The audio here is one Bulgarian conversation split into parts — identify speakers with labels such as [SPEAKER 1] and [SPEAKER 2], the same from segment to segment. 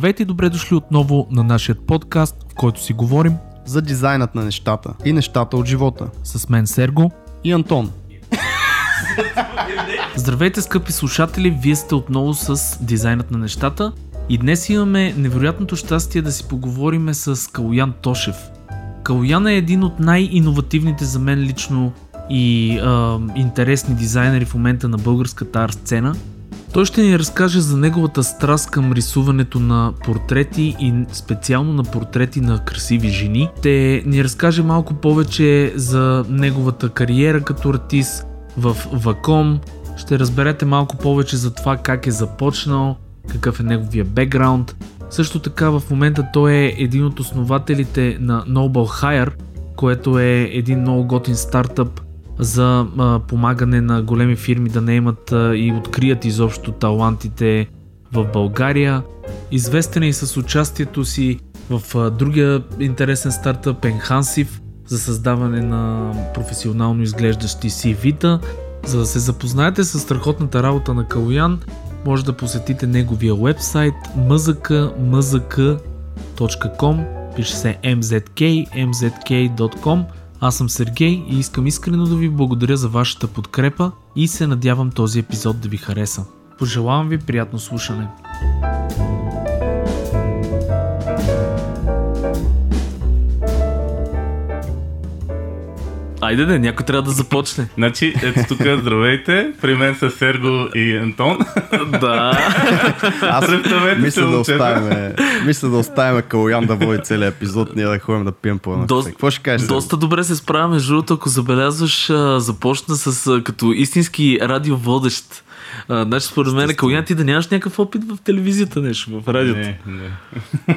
[SPEAKER 1] Здравейте и добре дошли отново на нашия подкаст, в който си говорим
[SPEAKER 2] за дизайнът на нещата и нещата от живота.
[SPEAKER 1] С мен Серго
[SPEAKER 2] и Антон.
[SPEAKER 1] Здравейте, скъпи слушатели! Вие сте отново с дизайнът на нещата и днес имаме невероятното щастие да си поговорим с Калуян Тошев. Калуян е един от най-инновативните за мен лично и а, интересни дизайнери в момента на българската арт сцена – той ще ни разкаже за неговата страст към рисуването на портрети и специално на портрети на красиви жени. Ще ни разкаже малко повече за неговата кариера като артист в Ваком. Ще разберете малко повече за това как е започнал, какъв е неговия бекграунд. Също така в момента той е един от основателите на Noble Hire, което е един много готин стартъп, за а, помагане на големи фирми да не имат а, и открият изобщо талантите в България. Известен е и с участието си в а, другия интересен стартъп Enhansive за създаване на професионално изглеждащи CV-та. За да се запознаете с страхотната работа на Калуян, може да посетите неговия вебсайт mzk.com пише се mzk, mzk.com аз съм Сергей и искам искрено да ви благодаря за вашата подкрепа и се надявам този епизод да ви хареса. Пожелавам ви приятно слушане. Айде да, някой трябва да започне.
[SPEAKER 3] Значи, ето тук, здравейте, при мен са Серго и Антон.
[SPEAKER 1] Да.
[SPEAKER 2] Аз мисля да, оставим, мисля да оставим Калуян да води целият епизод, ние да ходим да пием по
[SPEAKER 1] До, Какво ще кажеш? Доста добре се справя, между другото, ако забелязваш, започна с като истински радиоводещ а, значи, според мен, Калуян, ти да нямаш някакъв опит в телевизията, нещо, в радиото.
[SPEAKER 3] Не, не.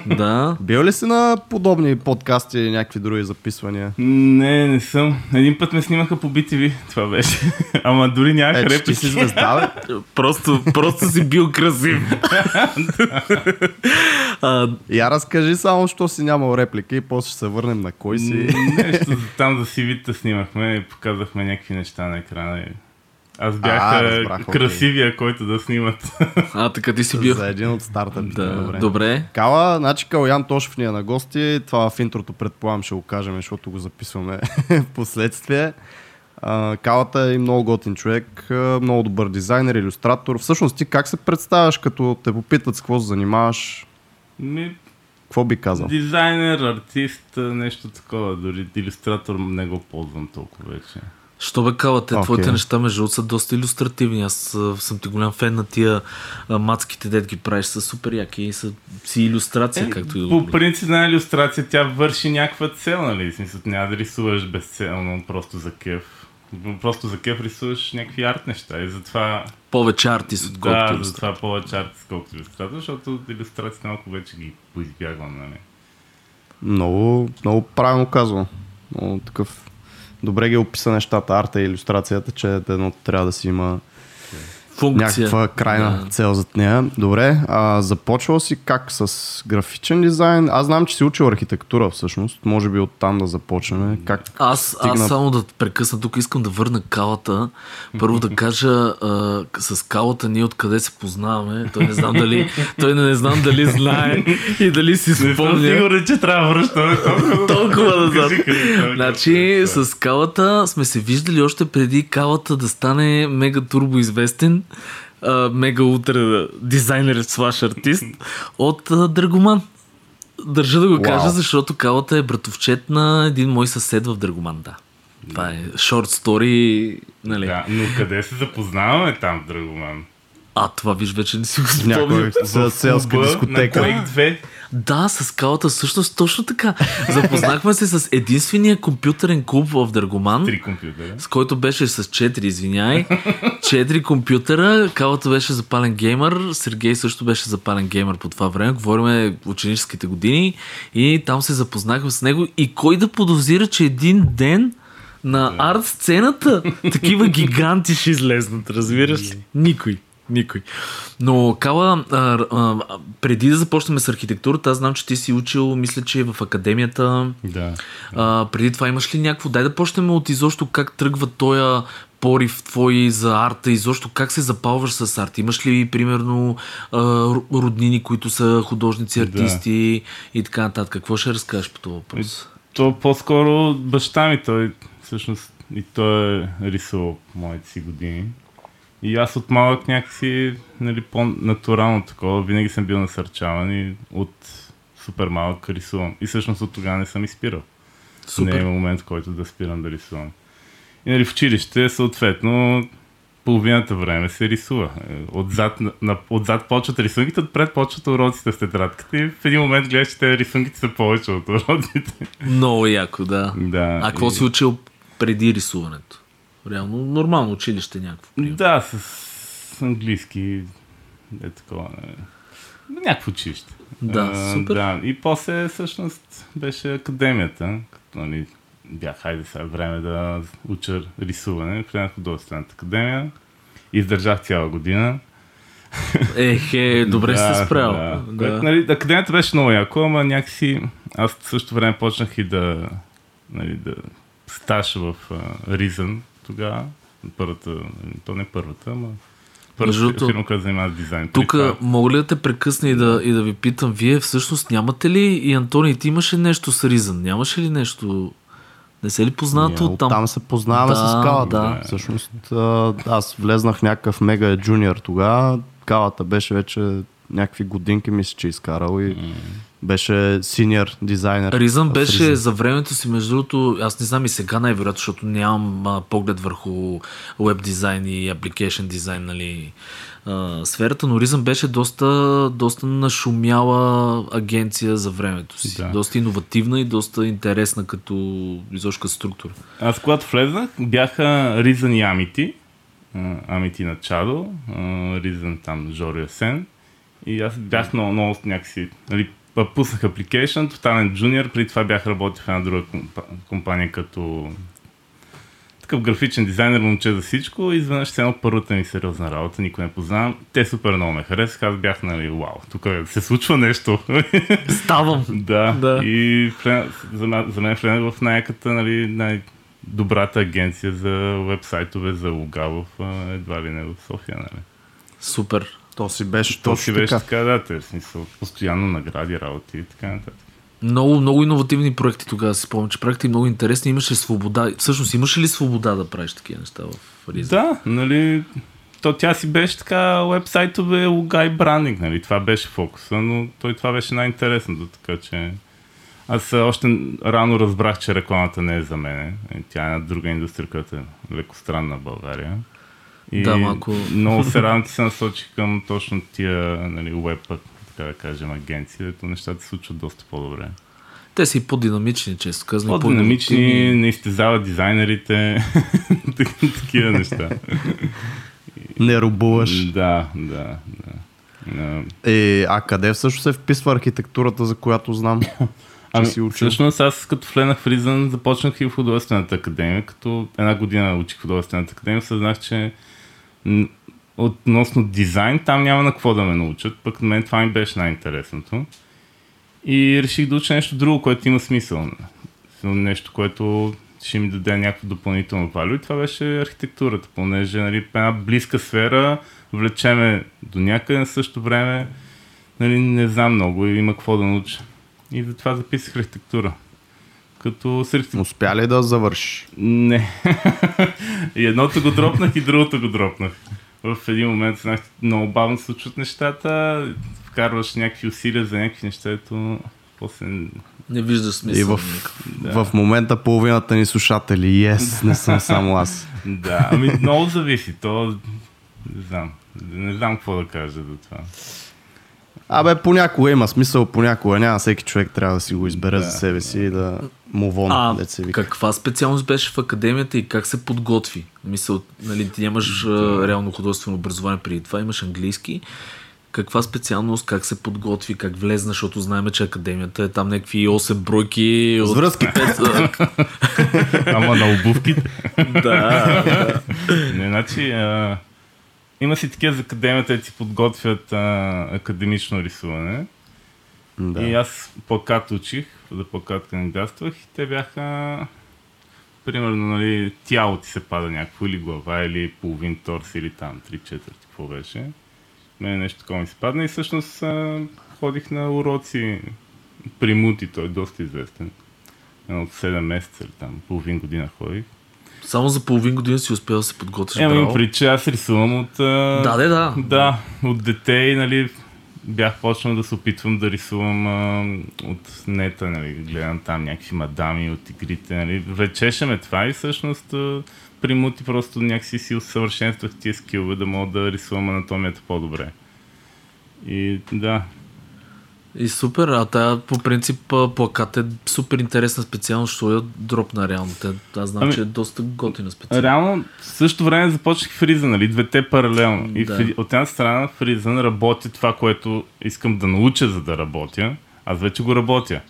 [SPEAKER 1] Да.
[SPEAKER 2] Бил ли си на подобни подкасти или някакви други записвания?
[SPEAKER 3] Не, не съм. Един път ме снимаха по BTV, това беше. Ама дори нямах е, реплики.
[SPEAKER 2] си звезда, бе?
[SPEAKER 1] просто, просто си бил красив.
[SPEAKER 2] а... Я разкажи само, що си нямал реплики и после ще се върнем на кой си.
[SPEAKER 3] Нещо там за CV-та снимахме и показахме някакви неща на екрана. Аз бях а, разбрах, красивия, okay. който да снимат.
[SPEAKER 1] А, така ти си бил.
[SPEAKER 2] За един от стартъпите.
[SPEAKER 1] Да, добре. добре.
[SPEAKER 2] Кала, значи Калян Тошев ни е на гости. Това в интрото предполагам ще го кажем, защото го записваме в последствие. Калата е много готин човек, много добър дизайнер, иллюстратор. Всъщност ти как се представяш, като те попитат с какво се занимаваш?
[SPEAKER 3] Ми,
[SPEAKER 2] какво би казал?
[SPEAKER 3] Дизайнер, артист, нещо такова. Дори иллюстратор не го ползвам толкова вече.
[SPEAKER 1] Що бе кала, те okay. твоите неща между са доста иллюстративни. Аз а, съм ти голям фен на тия мацките, дед ги правиш са супер яки и са си иллюстрация, е, както и
[SPEAKER 3] По принцип на иллюстрация тя върши някаква цел, нали? Смисъл, няма да рисуваш безцелно, просто за кеф. Просто за кеф рисуваш някакви арт неща и затова...
[SPEAKER 1] Повече артист, отколкото
[SPEAKER 3] Да, затова повече артист, отколкото иллюстратор, защото иллюстрацията малко вече ги поизбягвам, нали?
[SPEAKER 2] Много, много правилно казвам. Много такъв добре ги описа нещата, арта и иллюстрацията, че едно трябва да си има
[SPEAKER 1] функция.
[SPEAKER 2] Някаква крайна да. цел зад нея. Добре, а, започвал си как с графичен дизайн? Аз знам, че си учил архитектура всъщност. Може би оттам да започнем. Как
[SPEAKER 1] аз, стигна... аз само да прекъсна тук, искам да върна калата. Първо да кажа а, с калата ние откъде се познаваме. Той не знам дали, той не, не знам дали знае и дали си спомня. Не
[SPEAKER 3] сигурен, че трябва да връщаме
[SPEAKER 1] толкова. толкова назад. Значи с калата сме се виждали още преди калата да стане мега турбо известен мега утре дизайнер слаш артист от Драгоман. Държа да го wow. кажа, защото калата е братовчет на един мой съсед в Драгоман, да. Това е шорт стори, нали?
[SPEAKER 3] Да, но къде се запознаваме там в Драгоман?
[SPEAKER 1] А, това виж вече не си го спомням.
[SPEAKER 2] За селска дискотека.
[SPEAKER 3] На 2.
[SPEAKER 1] Да, с калата всъщност точно така. Запознахме се с единствения компютърен клуб в Дъргоман.
[SPEAKER 3] Три компютъра.
[SPEAKER 1] С който беше с четири, извиняй. Четири компютъра. Калата беше запален геймър. Сергей също беше запален геймър по това време. Говориме ученическите години. И там се запознахме с него. И кой да подозира, че един ден на арт сцената такива гиганти ще излезнат, разбираш ли? Никой. Никой. Но, Кала, а, а, преди да започнем с архитектурата, аз знам, че ти си учил, мисля, че в академията.
[SPEAKER 3] Да.
[SPEAKER 1] А, преди това имаш ли някакво? Дай да почнем от изобщо как тръгва този порив твой за арта и защо как се запалваш с арт? Имаш ли, примерно, роднини, които са художници, артисти и така нататък? Какво ще разкажеш по този въпрос?
[SPEAKER 3] То по-скоро баща ми, той всъщност и той е рисувал моите си години. И аз от малък някакси, нали, по-натурално такова, винаги съм бил насърчаван и от супер малък рисувам. И всъщност от тогава не съм изпирал.
[SPEAKER 1] Супер.
[SPEAKER 3] Не има момент, в който да спирам да рисувам. И нали, в училище, съответно, половината време се рисува. Е, Отзад, на, отзад почват рисунките, отпред почват уроците с тетрадката и в един момент гледаш, че тези рисунките са повече от уроците.
[SPEAKER 1] Много яко, да.
[SPEAKER 3] Да.
[SPEAKER 1] А какво
[SPEAKER 3] и-
[SPEAKER 1] си учил преди рисуването? Реално, нормално училище някакво. примерно.
[SPEAKER 3] Да, с английски е такова. Не. Някакво училище.
[SPEAKER 1] Да,
[SPEAKER 3] А,
[SPEAKER 1] супер.
[SPEAKER 3] Да, и после всъщност беше академията, като нали, бях, хайде сега време да уча рисуване в една художествената академия. Издържах цяла година.
[SPEAKER 1] Ехе, добре
[SPEAKER 3] Да,
[SPEAKER 1] се справил.
[SPEAKER 3] Да.
[SPEAKER 1] Да.
[SPEAKER 3] Което, нали, академията беше много яко, ама някакси аз в същото време почнах и да, нали, да стаж в uh, Reason тогава. Първата, то не първата, ама първата фирма, която занимава с дизайн.
[SPEAKER 1] Тук мога ли да те прекъсна и да, и да ви питам, вие всъщност нямате ли, и Антони, ти имаше нещо с Ризън, нямаше ли нещо, не се ли познавате от там?
[SPEAKER 2] Оттам се познаваме
[SPEAKER 1] Да,
[SPEAKER 2] с скалата.
[SPEAKER 1] да.
[SPEAKER 2] Всъщност аз влезнах някакъв мега джуниор тогава. Калата беше вече някакви годинки, мисля, че е изкарал и беше синьор дизайнер.
[SPEAKER 1] Ризън
[SPEAKER 2] в
[SPEAKER 1] беше
[SPEAKER 2] Reason.
[SPEAKER 1] за времето си, между другото, аз не знам и сега най-вероятно, защото нямам а, поглед върху веб дизайн и application дизайн, нали, а, сферата, но Ризън беше доста, доста нашумяла агенция за времето си.
[SPEAKER 3] Да.
[SPEAKER 1] Доста иновативна и доста интересна като изобщо структура.
[SPEAKER 3] Аз когато влезнах, бяха Reason и Amity. А, Амити на Чадо, Reason там Жоро Ясен. И аз бях много, много някакси, нали, пуснах application, тотален джуниор, преди това бях работил в една друга компа- компания като такъв графичен дизайнер, момче за всичко и изведнъж се едно първата ми сериозна работа, никой не познавам. Те супер много ме харесаха, аз бях нали, вау, тук се случва нещо.
[SPEAKER 1] Ставам!
[SPEAKER 3] Да,
[SPEAKER 1] Да.
[SPEAKER 3] и вле- за, мен- за мен влезнах в най-яката, нали, най-добрата агенция за вебсайтове, за лога в едва ли не в София. Нали.
[SPEAKER 1] Супер.
[SPEAKER 2] То си беше
[SPEAKER 3] То
[SPEAKER 2] точно
[SPEAKER 3] си беше
[SPEAKER 2] така.
[SPEAKER 3] така, да, те, смисъл, постоянно награди, работи и така нататък.
[SPEAKER 1] Много, много иновативни проекти тогава си спомням, че проекти много интересни. Имаше свобода. Всъщност, имаше ли свобода да правиш такива неща в Ризън?
[SPEAKER 3] Да, нали, то тя си беше така вебсайтове, лога и брандинг, нали, това беше фокуса, но той това беше най-интересното, така че аз още рано разбрах, че рекламата не е за мен. Тя е една друга индустрия, която е леко странна в България. И
[SPEAKER 1] Да, малко.
[SPEAKER 3] много се радвам, че се насочих към точно тия нали, веб, така да кажем, агенции, дето нещата се случват доста по-добре.
[SPEAKER 1] Те са и по-динамични, често казвам.
[SPEAKER 3] По-динамични,
[SPEAKER 1] по-иновативни.
[SPEAKER 3] не изтезават дизайнерите, такива неща.
[SPEAKER 2] Не рубуваш.
[SPEAKER 3] Да, да, да. А,
[SPEAKER 2] Е, а къде всъщност се вписва архитектурата, за която знам?
[SPEAKER 3] Ами,
[SPEAKER 2] си учил?
[SPEAKER 3] всъщност аз като влезнах в Ризън започнах и в художествената академия, като една година учих в художествената академия, съзнах, че относно дизайн там няма на какво да ме научат, пък на мен това ми беше най-интересното. И реших да уча нещо друго, което има смисъл. Нещо, което ще ми даде някакво допълнително валю и това беше архитектурата, понеже нали, една близка сфера, влечеме до някъде на същото време, нали, не знам много и има какво да науча. И затова записах архитектура. Като с архитектура...
[SPEAKER 2] Успя ли да завършиш?
[SPEAKER 3] Не. и едното го дропнах и другото го дропнах. В един момент знах, че много бавно се случват нещата, вкарваш някакви усилия за някакви неща, ето после...
[SPEAKER 1] Не виждаш смисъл.
[SPEAKER 2] И в,
[SPEAKER 3] Да.
[SPEAKER 2] в момента половината ни слушатели. Yes, не съм само аз.
[SPEAKER 3] Да, ами много зависи. То... Не знам. Не знам какво да кажа за това.
[SPEAKER 2] Абе, понякога има смисъл, понякога няма. Всеки човек трябва да си го избере
[SPEAKER 3] Да,
[SPEAKER 2] за себе си и да му вон,
[SPEAKER 1] А,
[SPEAKER 2] дет се вика.
[SPEAKER 1] каква специалност беше в академията и как се подготви? Мисъл, нали, ти нямаш а, реално художествено образование преди това, имаш английски. Каква специалност, как се подготви, как влезна, защото знаем, че академията е там някакви 8 бройки.
[SPEAKER 2] С връзки.
[SPEAKER 3] Ама на обувките.
[SPEAKER 1] да, да.
[SPEAKER 3] Не, значи, а, има си такива за академията, си подготвят а, академично рисуване.
[SPEAKER 2] Да.
[SPEAKER 3] И аз плакат учих, за плакат кандидатствах и те бяха примерно, нали, тяло ти се пада някакво, или глава, или половин торс, или там, три четвърти, какво беше. Мене нещо такова ми се падна и всъщност а, ходих на уроци при Мути, той е доста известен. От 7 месеца или там, половин година ходих.
[SPEAKER 1] Само за половин година си успял да се подготвиш.
[SPEAKER 3] Ема
[SPEAKER 1] браво.
[SPEAKER 3] при че аз рисувам от...
[SPEAKER 1] Да, да, да.
[SPEAKER 3] Да, от дете и нали, бях почнал да се опитвам да рисувам а, от нета, нали, гледам там някакви мадами от игрите, нали, влечеше ме това и всъщност а, при мути просто някакси си усъвършенствах тия скилове да мога да рисувам анатомията по-добре. И да,
[SPEAKER 1] И супер, а тая по принцип плакат е супер интересна специално, що я дропна реално. Те, аз знам,
[SPEAKER 3] Ами,
[SPEAKER 1] че е доста готина специално.
[SPEAKER 3] Реално, в същото време започнах Фризън, нали? Двете паралелно. И
[SPEAKER 1] Да.
[SPEAKER 3] в, от една страна Фризън работи това, което искам да науча, за да работя. Аз вече го работя.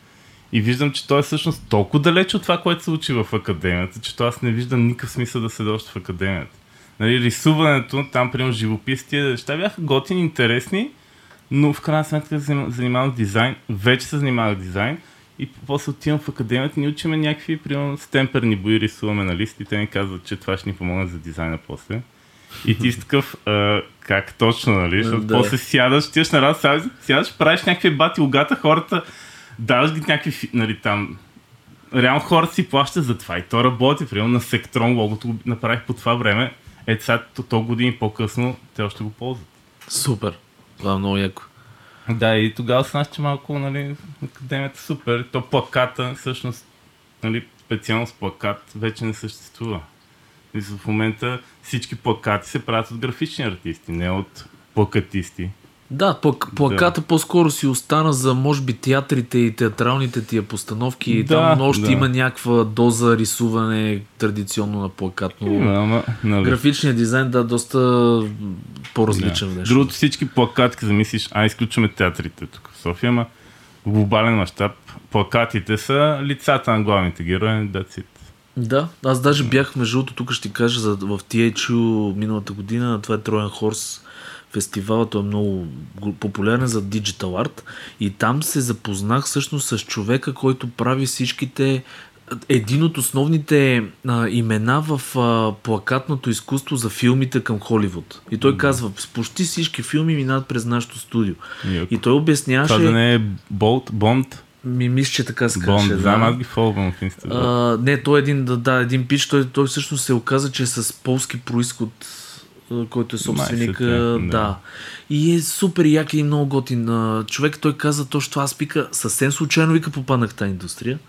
[SPEAKER 3] И виждам, че той е всъщност толкова далеч от това, което се учи в академията, че то аз не виждам никакъв смисъл да се още в академията. Нали, рисуването, там, примерно, живопис, тия неща бяха готини, интересни, но в крайна сметка се заним- занимавам с дизайн, вече се занимавах с дизайн и после отивам в академията, ни учиме някакви, примерно, стемперни бои, рисуваме на лист и те ни казват, че това ще ни помогне за дизайна после. И ти си такъв, а, как точно, нали? Защото
[SPEAKER 1] Да.
[SPEAKER 3] после сядаш, тиеш на работа, сядаш, правиш някакви бати логата, хората, даваш ги някакви, нали, там, реално хората си плащат за това и то работи. Примерно на Сектрон логото го направих по това време. Е, сега то, то години по-късно те още го ползват.
[SPEAKER 1] Супер. Това е много яко.
[SPEAKER 3] Да, и тогава знаеш, че малко, нали, академията е супер. То плаката, всъщност, нали, специално с плакат вече не съществува. И в момента всички плакати се правят от графични артисти, не от плакатисти.
[SPEAKER 1] Да, плак, плаката по-скоро си остана за, може би, театрите и театралните тия постановки.
[SPEAKER 3] Да,
[SPEAKER 1] Там още
[SPEAKER 3] да.
[SPEAKER 1] има някаква доза рисуване традиционно на плакат. Но
[SPEAKER 3] Има, ама, нали.
[SPEAKER 1] графичният дизайн, да, доста по-различен
[SPEAKER 3] Да.
[SPEAKER 1] нещо.
[SPEAKER 3] Другото всички плакати, като замислиш, а изключваме театрите тук в София, ама в глобален мащаб плакатите са лицата на главните герои, that's it.
[SPEAKER 1] Да, аз даже бях, между другото, тук ще ти кажа, за, в THU миналата година, това е Троян Хорс фестивал, той е много го- популярен за диджитал арт и там се запознах всъщност с човека, който прави всичките един от основните а, имена в а, плакатното изкуство за филмите към Холивуд. И той казва, почти всички филми минават през нашото студио.
[SPEAKER 3] Яко.
[SPEAKER 1] И той обясняваше...
[SPEAKER 3] Това да не е Болт, Бонд,
[SPEAKER 1] Ми мисля, че така се
[SPEAKER 3] Бонд,
[SPEAKER 1] казваше.
[SPEAKER 3] знам,
[SPEAKER 1] да.
[SPEAKER 3] аз ги фолвам в Инстаграм.
[SPEAKER 1] Не, той един, да, да, един пич, той, той всъщност се оказа, че е с полски происход, който е собственик. Да.
[SPEAKER 3] да.
[SPEAKER 1] И е супер як и много готин. Човек, той каза точно. Аз вика, съвсем случайно вика попаднах в тази индустрия.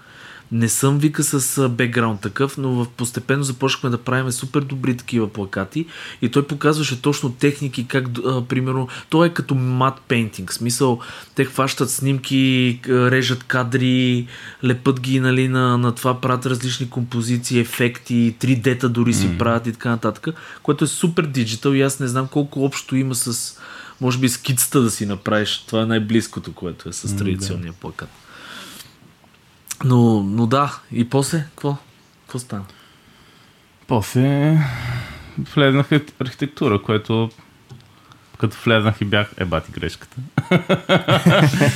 [SPEAKER 1] Не съм вика с бекграунд такъв, но в постепенно започнахме да правим супер добри такива плакати и той показваше точно техники, как, а, примерно, той е като мат пейнтинг, смисъл, те хващат снимки, режат кадри, лепат ги нали, на, на това, правят различни композиции, ефекти, 3D-та дори си правят и така нататък, което е супер диджитал и аз не знам колко общо има с, може би, скицата да си направиш. Това е най-близкото, което е с традиционния плакат. Но, но да, и после, какво? Какво стана?
[SPEAKER 3] После влезнах в архитектура, което като влезнах и бях, е бати грешката.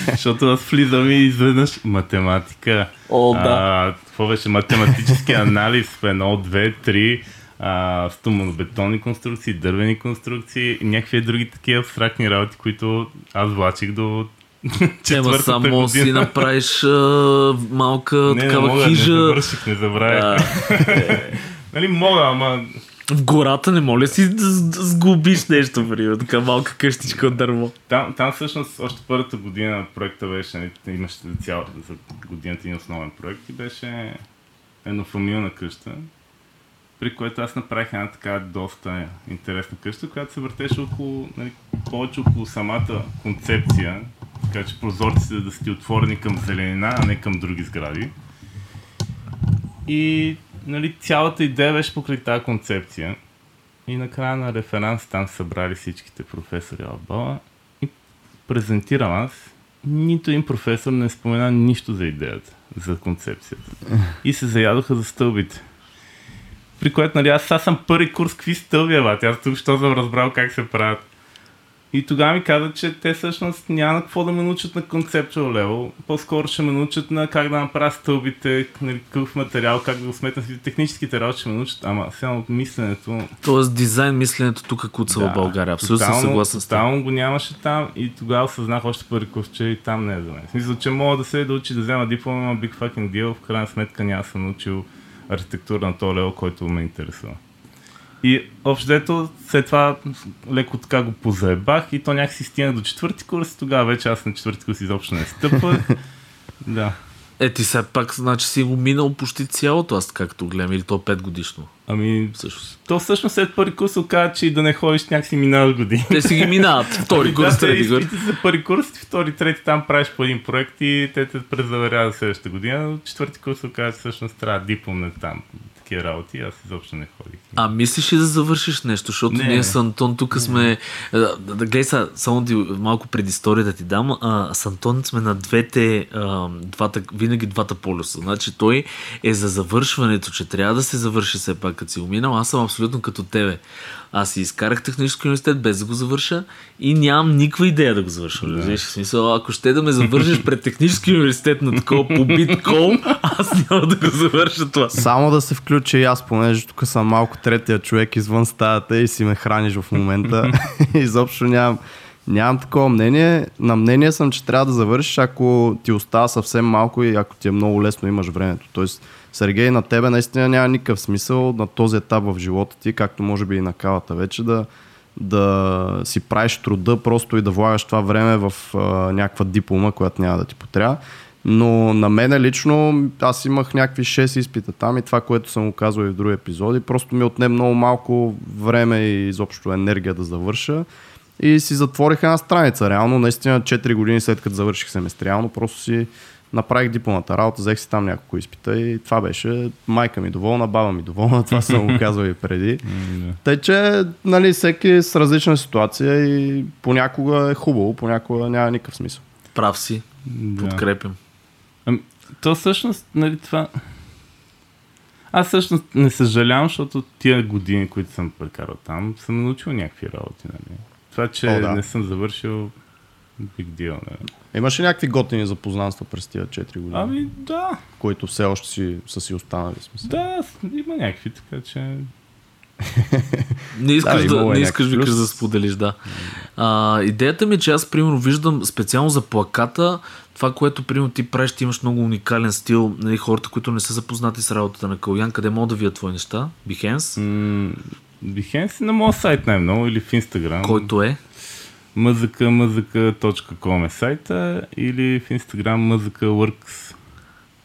[SPEAKER 3] Защото аз влизам и изведнъж математика.
[SPEAKER 1] О, да.
[SPEAKER 3] А, какво беше? Математически анализ в едно, две, три, а, стоманобетонни конструкции, дървени конструкции и някакви други такива абстрактни работи, които аз влачих до
[SPEAKER 1] Ема само
[SPEAKER 3] година.
[SPEAKER 1] си направиш а, малка
[SPEAKER 3] не,
[SPEAKER 1] такава
[SPEAKER 3] не мога,
[SPEAKER 1] хижа.
[SPEAKER 3] не завърших, не забравя. Нали мога, ама
[SPEAKER 1] в гората не моля си да сгубиш нещо, примерно, така малка къщичка от дърво.
[SPEAKER 3] Там, там всъщност още първата година проекта беше, нали, имаше цял, за годината ни основен проект и беше еднофамилна къща, при което аз направих една така доста интересна къща, която се въртеше около, нали, повече около самата концепция, така че прозорците да са ти отворени към зеленина, а не към други сгради. И нали, цялата идея беше покрай тази концепция. И накрая на референс там събрали всичките професори в Бала и презентирам аз. Нито един професор не спомена нищо за идеята, за концепцията. И се заядоха за стълбите. При което, нали, аз сега съм първи курс, какви стълби, бе, аз тук що съм разбрал как се правят. И тогава ми каза, че те всъщност няма какво да ме научат на conceptual level, по-скоро ще ме научат на как да направя стълбите, нали, какъв материал, как да го сметна, техническите работи ще ме научат, ама сега от мисленето...
[SPEAKER 1] Тоест дизайн мисленето тук куца да, в България, абсолютно тотално, съгласен
[SPEAKER 3] с Тотално го нямаше там и тогава осъзнах още първи курс, че и там не е за мен. В смисъл, че мога да се да учи да взема диплома, big fucking deal, в крайна сметка няма съм научил архитектура на този лево, който ме интересува. И общо след това леко така го позаебах и то някакси стигна до четвърти курс. Тогава вече аз на четвърти курс изобщо не стъпвах. да.
[SPEAKER 1] Е, ти все пак, значи си го минал почти цялото, аз както гледам, или то 5 годишно.
[SPEAKER 3] Ами, всъщност. То всъщност след първи курс оказа, че и да не ходиш някакси минаваш години.
[SPEAKER 1] Те си ги минават. Втори курс, трети курс.
[SPEAKER 3] Ти за първи курс, втори, трети там правиш по един проект и те те презаверяват следващата година. Четвърти курс оказа, че всъщност трябва дипломна там такива работи, аз изобщо не ходих.
[SPEAKER 1] А мислиш ли да завършиш нещо? Защото не, ние с Антон тук не. сме... Да, да гледай са, само ти, малко предистория да ти дам. А, с Антон сме на двете, а, двата, винаги двата полюса. Значи той е за завършването, че трябва да се завърши все пак, като си уминал. Аз съм абсолютно като тебе. Аз си изкарах технически университет без да го завърша и нямам никаква идея да го завърша. Да. В смисъл, ако ще да ме завършиш пред технически университет на такова побит кол, аз няма да го завърша това.
[SPEAKER 2] Само да се включа и аз, понеже тук съм малко третия човек извън стаята и си ме храниш в момента. Изобщо нямам, нямам такова мнение. На мнение съм, че трябва да завършиш, ако ти остава съвсем малко и ако ти е много лесно имаш времето. Тоест, Сергей, на тебе наистина няма никакъв смисъл на този етап в живота ти, както може би и на кавата вече, да, да си правиш труда просто и да влагаш това време в а, някаква диплома, която няма да ти потрябва. Но на мене лично аз имах някакви 6 изпита там и това, което съм го казвал и в други епизоди, просто ми отне много малко време и изобщо енергия да завърша. И си затворих една страница. Реално, наистина 4 години след като завърших семестриално, просто си направих дипломата работа, взех си там няколко изпита и това беше майка ми доволна, баба ми доволна, това съм го казвал и преди. Тъй, че нали, всеки с различна ситуация и понякога е хубаво, понякога няма никакъв смисъл.
[SPEAKER 1] Прав си, подкрепям.
[SPEAKER 3] Ами, то всъщност, нали, това... Аз всъщност не съжалявам, защото тия години, които съм прекарал там, съм научил някакви работи. Нали. Това, че О, да. не съм завършил, big deal. Не.
[SPEAKER 2] Имаше някакви готини запознанства през тия 4 години?
[SPEAKER 3] Ами да.
[SPEAKER 2] Които все още си, са си останали. Смисъл.
[SPEAKER 3] Да, има някакви, така че...
[SPEAKER 1] не искаш да, да, не искаш викаш да споделиш, да. А, идеята ми е, че аз примерно виждам специално за плаката, това, което примерно ти правиш, ти имаш много уникален стил, нали, хората, които не са запознати с работата на Калян, къде могат да видят твои неща? Behance?
[SPEAKER 3] Mm, Behance на моят сайт най-много или в Instagram.
[SPEAKER 1] Който е?
[SPEAKER 3] mzk.com е сайта или в Instagram mzkworks.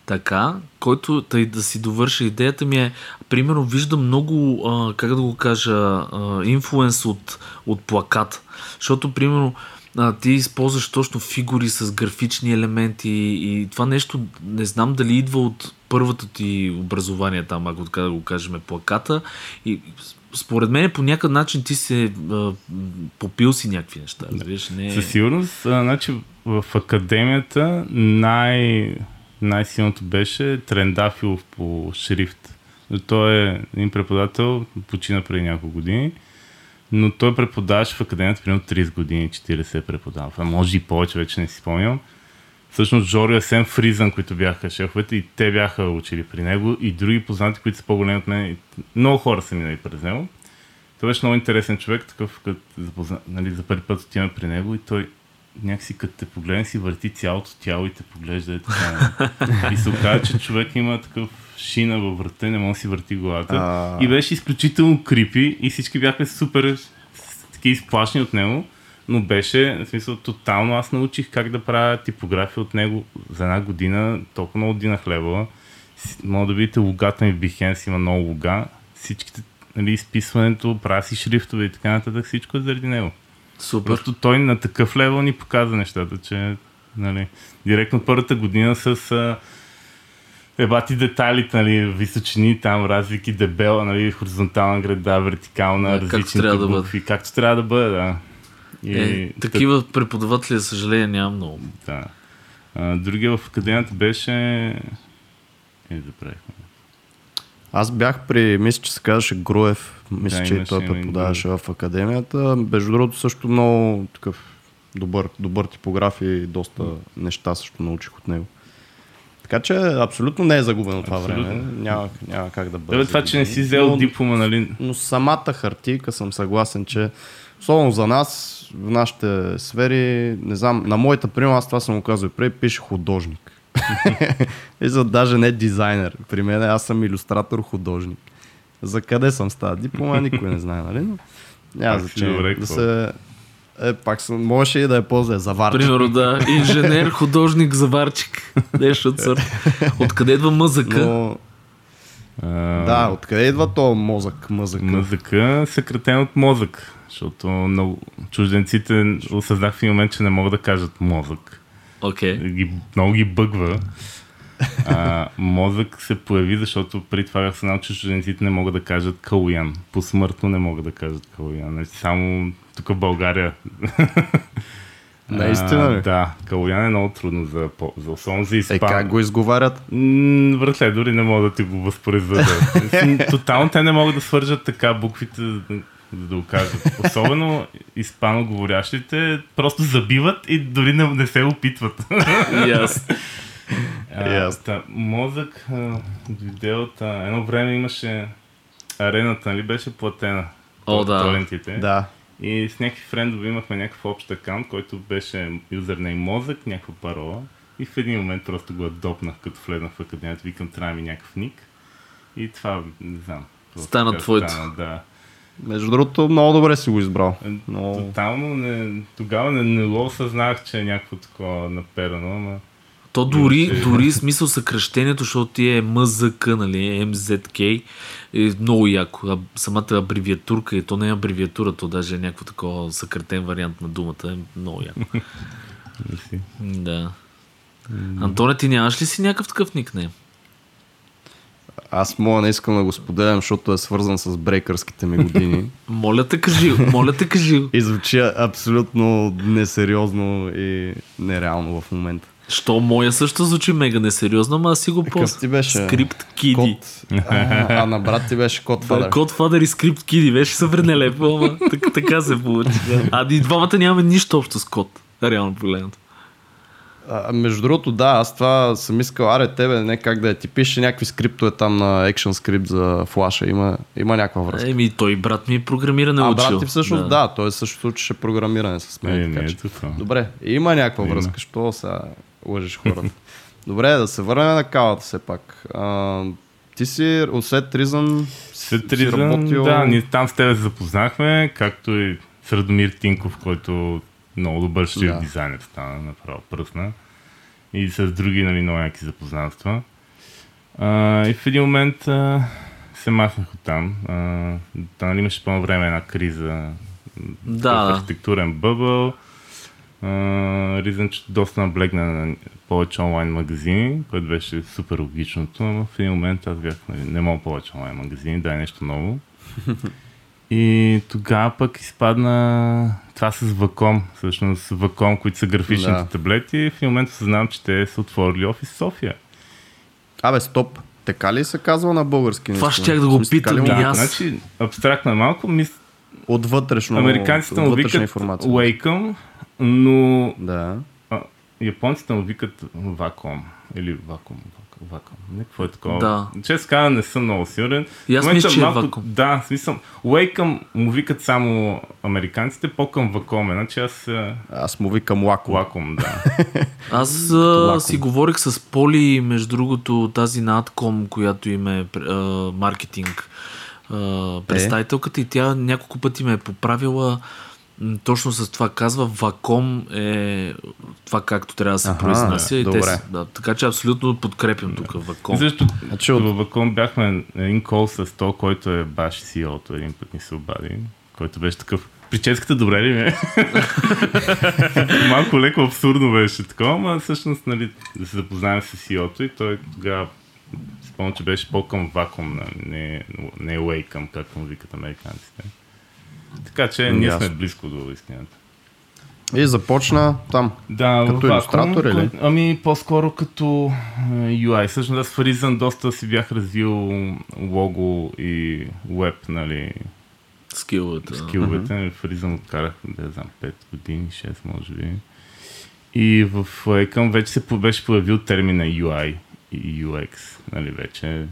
[SPEAKER 1] Така, който тъй да си довърша идеята ми е, примерно виждам много, а, как да го кажа, инфлуенс от, от плакат. Защото, примерно, а, ти използваш точно фигури с графични елементи и това нещо не знам дали идва от първото ти образование там, ако така да го кажем, плаката. И според мен по някакъв начин ти се а, попил си някакви неща. Да. Виж, не...
[SPEAKER 3] Със сигурност, а, значи в академията най- най-силното беше Трендафилов по шрифт. Той е един преподавател, почина преди няколко години, но той преподаваше в академията примерно 30 години, 40 е преподавал. А може и повече, вече не си спомням всъщност Жоро и Асен Фризън, които бяха шефовете и те бяха учили при него и други познати, които са по-големи от мен. Много хора са минали през него. Той беше много интересен човек, такъв, като запозна, нали, за първи път отиваме при него и той някакси като те погледне си върти цялото тяло и те поглежда е така. и се оказа, че човек има такъв шина във врата и не може да си върти главата. И беше изключително крипи и всички бяха супер таки изплашни от него но беше, в смисъл, тотално аз научих как да правя типография от него за една година, толкова много динах левела. Мога да видите логата ми в Behance, има много лога. Всичките, нали, изписването, правя си шрифтове и така нататък, всичко е заради него.
[SPEAKER 1] Супер.
[SPEAKER 3] Просто той на такъв левел ни показа нещата, че нали, директно първата година с а, ебати детайлите, нали, височини, там разлики, дебела, нали, хоризонтална града, вертикална, да, различни както трябва да бъде. както трябва да бъде, да.
[SPEAKER 1] И, е, такива тък... преподаватели, за съжаление, няма много.
[SPEAKER 3] Да. А, другия в академията беше... Е, да правихме.
[SPEAKER 2] Аз бях при, мисля, че се казваше Груев, мисля,
[SPEAKER 3] Да,
[SPEAKER 2] че и той преподаваше в академията. Между другото също много такъв добър, добър типограф и доста неща също научих от него. Така че абсолютно не е загубено това
[SPEAKER 3] Абсолютно.
[SPEAKER 2] време. Няма, няма как да бъде.
[SPEAKER 3] Добре, това, че не си взел диплома, нали?
[SPEAKER 2] но самата хартийка съм съгласен, че особено за нас, в нашите сфери, не знам, на моята приема, аз това съм го казал и преди, пише художник. и за даже не дизайнер. При мен аз съм иллюстратор, художник. За къде съм с тази диплома, никой не знае, нали? Но няма значение. да се... Е, пак съм, можеше и да е по-зле, заварчик.
[SPEAKER 1] Примерно, да. Инженер, художник, заварчик. Нещо от сорта. Откъде идва мъзъка?
[SPEAKER 2] Но, да, откъде идва то мозък, мъзък?
[SPEAKER 3] Мъзъка съкратен от мозък, защото много чужденците осъзнах в един момент, че не могат да кажат мозък.
[SPEAKER 1] Окей.
[SPEAKER 3] Ги, много ги бъгва. А, мозък се появи, защото при това бях знал, че чужденците не могат да кажат Калуян. Посмъртно не могат да кажат Калуян. Значи Само тук в България.
[SPEAKER 2] Наистина ли?
[SPEAKER 3] Да, Калуян е много трудно за, за особено за
[SPEAKER 2] Е,
[SPEAKER 3] испан.
[SPEAKER 2] как го изговарят?
[SPEAKER 3] М, Братле, дори не мога да ти го възпроизведа. Тотално те не могат да свържат така буквите, за да го кажат. Особено испаноговорящите просто забиват и дори не, не се опитват.
[SPEAKER 1] Ясно.
[SPEAKER 3] А, та, мозък а, дойде от... а, Едно време имаше арената, нали беше платена.
[SPEAKER 1] О, да.
[SPEAKER 3] Торентите.
[SPEAKER 2] Да.
[SPEAKER 3] И с някакви френдове имахме някакъв общ акаунт, който беше юзернейм мозък, някаква парола. И в един момент просто го адопнах, като влезнах в академията. Викам, трябва ми някакъв ник. И това, не знам.
[SPEAKER 1] Стана твоето.
[SPEAKER 3] Стана, да.
[SPEAKER 2] Между другото, много добре си го избрал.
[SPEAKER 3] Е,
[SPEAKER 2] Но...
[SPEAKER 3] Тотално не, тогава не, не го осъзнах, че е някакво такова наперано, ама
[SPEAKER 1] То дори, дори смисъл съкръщението, защото ти е МЗК, нали, MZK, е много яко. А самата абревиатурка, и то не е абревиатура, то даже е някакво такова съкратен вариант на думата, е много яко. да. Антоне, ти нямаш ли си някакъв такъв никнейм?
[SPEAKER 2] Аз мога не искам да го споделям, защото е свързан с брейкърските ми години.
[SPEAKER 1] Моля те кажи, моля те кажи.
[SPEAKER 2] И звучи абсолютно несериозно и нереално в момента.
[SPEAKER 1] Що моя също звучи мега несериозно, ама аз си го пост.
[SPEAKER 2] ти беше?
[SPEAKER 1] Скрипт Киди.
[SPEAKER 2] А, а на брат ти беше кот
[SPEAKER 1] Да,
[SPEAKER 2] фадър.
[SPEAKER 1] Код Фадър и Скрипт Киди беше съвсем нелепо, ама така, така се получи. А и двамата нямаме нищо общо с код. Реално погледнато.
[SPEAKER 2] А, между другото, да, аз това съм искал, аре тебе, не как да е, ти пише някакви скриптове там на Action Script за флаша, има, има някаква връзка.
[SPEAKER 1] Еми, той брат ми е програмиране
[SPEAKER 2] а
[SPEAKER 1] учил.
[SPEAKER 2] брат ти всъщност, да, той също учеше програмиране с мен.
[SPEAKER 3] Е,
[SPEAKER 2] така
[SPEAKER 3] не,
[SPEAKER 2] че-
[SPEAKER 3] ето това.
[SPEAKER 2] Добре, има някаква
[SPEAKER 3] Има.
[SPEAKER 2] връзка, що сега лъжеш хората. Добре, да се върнем на калата все пак. А, ти си от след Ризън
[SPEAKER 3] След
[SPEAKER 2] си
[SPEAKER 3] Ризън,
[SPEAKER 2] работил...
[SPEAKER 3] да, ние там с тебе се запознахме, както и с Радомир Тинков, който много добър ще
[SPEAKER 2] Да.
[SPEAKER 3] дизайнер стана, направо пръсна. И с други, нали, много яки запознанства. А, и в един момент а, се махнах от там. А, да, нали, имаше по време една криза,
[SPEAKER 1] да.
[SPEAKER 3] архитектурен бъбъл. Ризън, че доста наблегна на повече онлайн магазини, което беше супер логичното, но в един момент аз бях, нали, не мога повече онлайн магазини, дай нещо ново. И тогава пък изпадна това с Ваком, всъщност Ваком, които са графичните
[SPEAKER 2] Да.
[SPEAKER 3] таблети. В един момент осъзнавам, че те са отворили офис в София.
[SPEAKER 2] Абе, стоп. Така ли се казва на български?
[SPEAKER 1] Това щях да го питам и аз.
[SPEAKER 3] Значи, абстрактно е малко, мис...
[SPEAKER 2] От вътрешно,
[SPEAKER 3] американците му викат
[SPEAKER 2] информация.
[SPEAKER 3] Welcome, но
[SPEAKER 2] Да.
[SPEAKER 3] А, японците му викат вакуум. Или вакуум. Вакуум, вакуум. Не, какво е такова?
[SPEAKER 1] Да.
[SPEAKER 3] Честно казвам, не съм много сигурен.
[SPEAKER 1] И аз мисля, че е вакуум.
[SPEAKER 3] Да, смисъл. Welcome му викат само американците, по-към вакуум. е. Значи аз а,
[SPEAKER 2] Аз му викам Лако.
[SPEAKER 3] вакуум, да.
[SPEAKER 1] Аз а,
[SPEAKER 2] Лаком.
[SPEAKER 1] си говорих с Поли, между другото, тази на която им е а, маркетинг а, представителката и тя няколко пъти ме е поправила точно с това казва Ваком е това както трябва да се произнася. И те,
[SPEAKER 2] добре.
[SPEAKER 1] са- да, така че абсолютно подкрепям тук Ваком.
[SPEAKER 3] Също
[SPEAKER 2] Значи от-
[SPEAKER 3] във вакуум бяхме един кол с то, който е баш CEO-то. Един път ни се обади, който беше такъв. Прическата добре ли ми е? Малко леко абсурдно беше такова, но всъщност нали, да се запознаем с CEO-то и той тогава спомням, че беше по-към вакуум, нали, не, не Wacom, както му викат американците. Така че ние
[SPEAKER 2] Ясно.
[SPEAKER 3] сме близко до истината.
[SPEAKER 2] И започна там.
[SPEAKER 3] Да,
[SPEAKER 2] Като илюстратор или?
[SPEAKER 3] Ами по-скоро като е, UI. Всъщност аз в Horizon доста си бях развил лого и веб, нали,
[SPEAKER 1] Скиловете.
[SPEAKER 3] скиловете. Mm-hmm. В откарах, да знам, 5 години, 6 може би. И в Wacom вече се беше появил термина UI и UX, нали вече.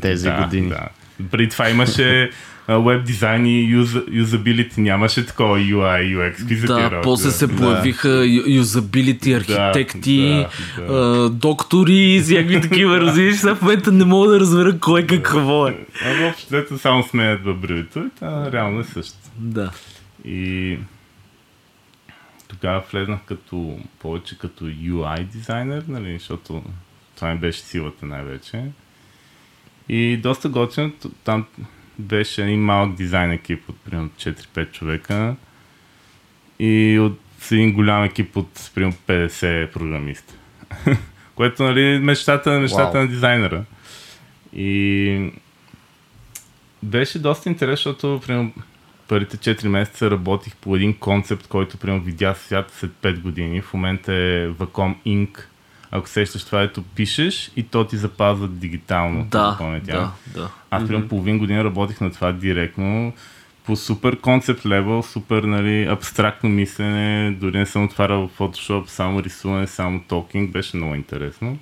[SPEAKER 2] Тези
[SPEAKER 3] да,
[SPEAKER 2] години.
[SPEAKER 3] Да. Преди това имаше веб дизайн и юз, юзабилити, нямаше такова UI, UX. какви
[SPEAKER 1] Да,
[SPEAKER 3] работи,
[SPEAKER 1] после се появиха ю- юзабилити, архитекти,
[SPEAKER 3] да, да.
[SPEAKER 1] а, доктори всякакви такива, разбираш. Сега в момента не мога да разбера кой какво е.
[SPEAKER 3] А въобще дето само сменят във бревито и та реално е също.
[SPEAKER 1] Да.
[SPEAKER 3] И тогава влезнах като повече като UI дизайнер, нали, защото това ми беше силата най-вече. И доста готино, там беше един малък дизайн екип от примерно 4-5 човека и от с един голям екип от примерно 50 програмиста. Което нали мечтата, мечтата
[SPEAKER 2] Вау.
[SPEAKER 3] на дизайнера. И беше доста интересно, защото примерно, първите 4 месеца работих по един концепт, който примерно видя свят след 5 години. В момента е Vacom Inc. Ако сещаш това, ето пишеш и то ти запазва дигитално.
[SPEAKER 1] Да,
[SPEAKER 3] паметя.
[SPEAKER 1] да, да.
[SPEAKER 3] Аз примерно половин година работих на това директно по супер концепт левел, супер нали, абстрактно мислене, дори не съм отварял в Photoshop, само рисуване, само токинг, беше много интересно.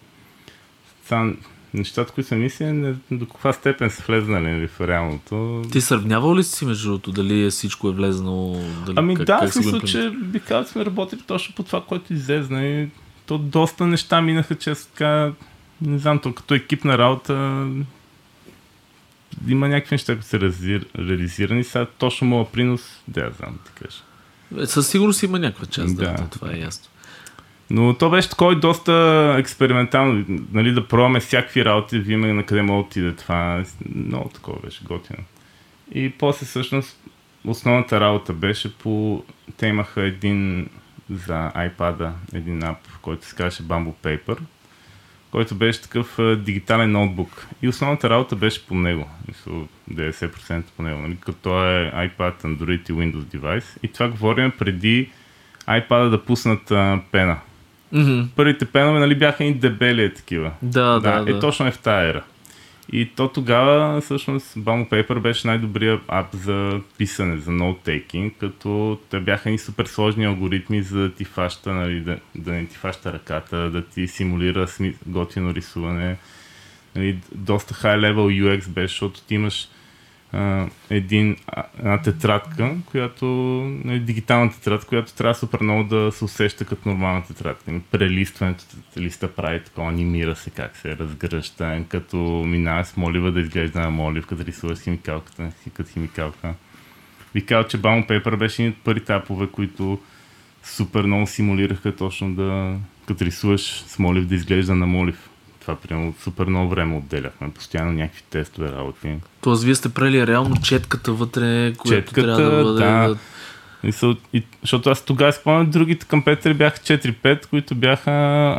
[SPEAKER 3] Сам, нещата, които съм мисля, не, до каква степен са влезнали нали, в реалното.
[SPEAKER 1] Ти сравнявал ли си между другото дали е всичко е влезнало? Дали,
[SPEAKER 3] Ами
[SPEAKER 1] как,
[SPEAKER 3] да,
[SPEAKER 1] как са
[SPEAKER 3] смисъл, че бих казал, сме работили точно по това, което излезна и то доста неща минаха, често така, не знам, то като екипна работа има някакви неща, които са реализирани. Сега точно моят принос, да, знам, да кажа.
[SPEAKER 1] Е, Със сигурност има някаква част, да,
[SPEAKER 3] Да.
[SPEAKER 1] това е ясно.
[SPEAKER 3] Но то беше такова доста експериментално, нали, да пробваме всякакви работи, да видим на къде мога да отиде това. Много такова беше готино. И после всъщност основната работа беше по... Те имаха един за iPad, един ап, който се казваше Bamboo Paper, който беше такъв а, дигитален ноутбук. И основната работа беше по него. Мисля, 90% по него. Нали? Като е iPad, Android и Windows девайс. И това говорим преди iPad да пуснат а, пена.
[SPEAKER 1] Мгм.
[SPEAKER 3] Първите пенове нали, бяха и дебели такива.
[SPEAKER 1] Да, да, да.
[SPEAKER 3] Е точно е в тая ера. И то тогава, всъщност, Bamboo Paper беше най-добрият ап за писане, за ноут-тейкинг, като те бяха и супер сложни алгоритми, за да ти фаща, нали, да, да не ти фаща ръката, да ти симулира готино рисуване. Нали, доста high level UX беше, защото ти имаш един, една тетрадка, която нали, дигитална тетрадка, която трябва супер много да се усеща като нормална тетрадка. Нали, Прелистването, листа прави такова, анимира се как се разгръща, като минава с молива да изглежда на молив, като рисуваш химикалката, като химикалка. Ви казал, че Balm Paper беше един от първите апове, които супер много симулираха точно да, като рисуваш с молив, да изглежда на молив. Това примерно супер много време отделяхме. Постоянно някакви тестове работи.
[SPEAKER 1] Тоест, вие сте прели реално четката вътре, която
[SPEAKER 3] Четката,
[SPEAKER 1] трябва да бъде...
[SPEAKER 3] да. Мисъл, и, защото аз тогава спомням, другите компетри бяха 4-5, които бяха...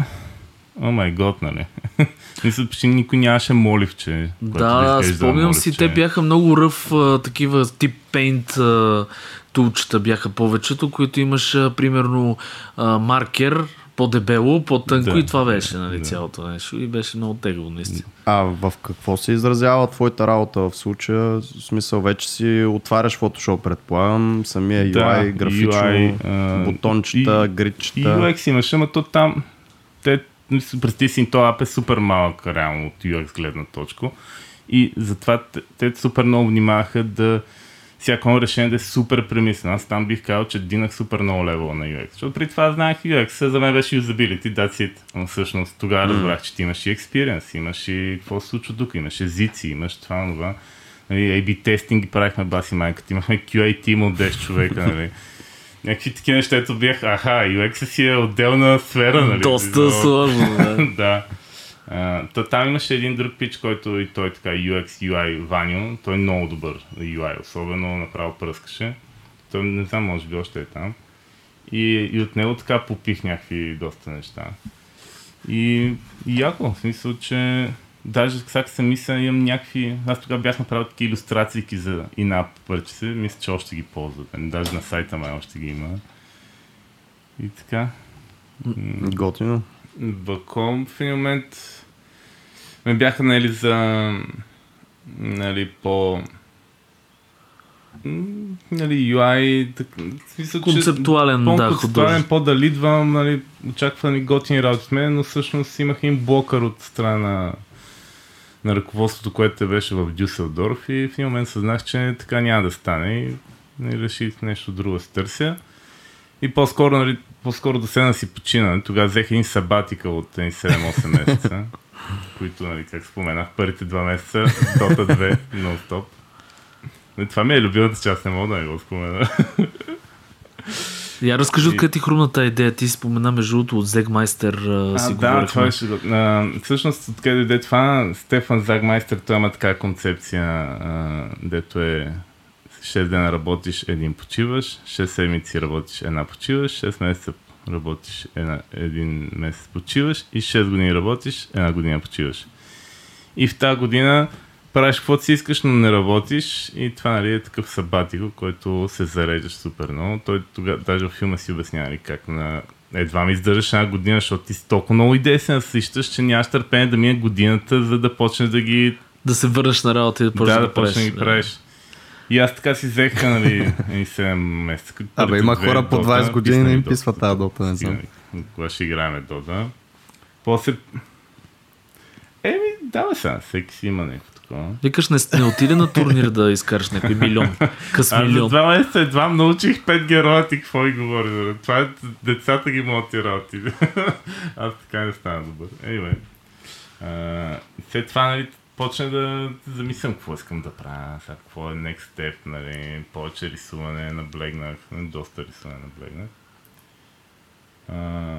[SPEAKER 3] О май гот, нали? Мисля, че никой нямаше моливче.
[SPEAKER 1] Да,
[SPEAKER 3] изглежда
[SPEAKER 1] спомням си,
[SPEAKER 3] моливче.
[SPEAKER 1] те бяха много ръв, а, такива тип пейнт тулчета бяха повечето, които имаш а, примерно а, маркер, по-дебело, по-тънко
[SPEAKER 3] Да,
[SPEAKER 1] и това беше нали,
[SPEAKER 3] да.
[SPEAKER 1] цялото нещо и беше много тегло, наистина.
[SPEAKER 2] А в какво се изразява твоята работа в случая? В смисъл, вече си отваряш Photoshop, предполагам, самия
[SPEAKER 3] Да,
[SPEAKER 2] UI, графично,
[SPEAKER 3] UI, а,
[SPEAKER 2] бутончета,
[SPEAKER 3] и-
[SPEAKER 2] гридчета.
[SPEAKER 3] И UX имаше, ама то там... Те, представи си, този ап е супер малък, реално, от UX гледна точка. И затова те, те супер много внимаваха да всяко едно решение да е супер премислено. Аз там бих казал, че динах супер много левел на UX. Защото при това знаех UX, за мен беше usability, that's it. Но всъщност тогава разбрах, че ти имаш и experience, имаш и какво се случва тук, имаш езици, имаш това, това. Нали, A-B тестинги правихме баси майката, имахме QA тим от 10 човека, нали. Някакви такива неща, ето бях, аха, UX си е отделна сфера, нали.
[SPEAKER 1] Доста
[SPEAKER 3] Но-
[SPEAKER 1] сложно, да.
[SPEAKER 3] да. То там имаше един друг пич, който и той така UX, UI, Ваню. Той е много добър UI, особено направо пръскаше. Той не знам, може би още е там. И, и от него така попих някакви доста неща. И, и яко, в смисъл, че даже сега се мисля, имам някакви... Аз тогава бях направил такива иллюстрации за in-app purchase, мисля, че още ги ползват. Даже на сайта май още ги има. И така.
[SPEAKER 2] Готино.
[SPEAKER 3] Ваком в един момент ме бяха нали за нали по нали UI так, смисъл, че
[SPEAKER 1] Концептуален, да,
[SPEAKER 3] по-концептуален,
[SPEAKER 1] художник.
[SPEAKER 3] по да лидвам, нали, очаквани готини работи от мен, но всъщност имах един блокър от страна на, ръководството, което те беше в Дюселдорф и в един момент съзнах, че така няма да стане и нали, реших нещо друго да се търся. И по-скоро, нали, по-скоро да седна си почина. Тогава взех един сабатика от един 7-8 месеца, които, нали, как споменах, първите два месеца, Dota 2, нон-стоп. Това ми е любимата част, не мога да не го спомена.
[SPEAKER 1] Я разкажи откъде ти хрумна тази идея. Ти спомена между другото от Зегмайстер а, си
[SPEAKER 3] А, да, това беше. А, всъщност, откъде дойде това, Стефан Загмайстер, той има така концепция, а, дето е 6 дена работиш, един почиваш, 6 седмици работиш, една почиваш, 6 месеца работиш, една, един месец почиваш и 6 години работиш, една година почиваш. И в тази година правиш каквото си искаш, но не работиш и това нали, е такъв сабатико, който се зареждаш супер много. Той тогава, даже в филма си обяснява нали, как на едва ми издържаш една година, защото ти си толкова много идеи се насищаш, че нямаш търпение да мине годината, за да почнеш да ги
[SPEAKER 1] Да се върнеш на работа и да почнеш
[SPEAKER 3] да,
[SPEAKER 1] да,
[SPEAKER 3] да почнеш да
[SPEAKER 1] правиш.
[SPEAKER 3] ги правиш. И аз така си взех, нали, и 7 месеца.
[SPEAKER 2] Абе, има хора по
[SPEAKER 3] Dota,
[SPEAKER 2] 20 години не им
[SPEAKER 3] Dota.
[SPEAKER 2] писва тази дота, не знам.
[SPEAKER 3] Кога ще играем Дота. После... Еми, да, бе сега, всеки си има някакво такова.
[SPEAKER 1] Викаш, не, не отиде на турнир да изкараш някой милион. Къс
[SPEAKER 3] Аз за
[SPEAKER 1] милион.
[SPEAKER 3] два месеца едва научих пет героя ти какво и говори. бе. Това е, децата ги могат ти работи. Аз така не стана добър. Anyway. А, след това, нали, почна да замислям какво искам да правя, сега какво е next step, нали, повече рисуване, наблегнах, доста рисуване наблегнах. А,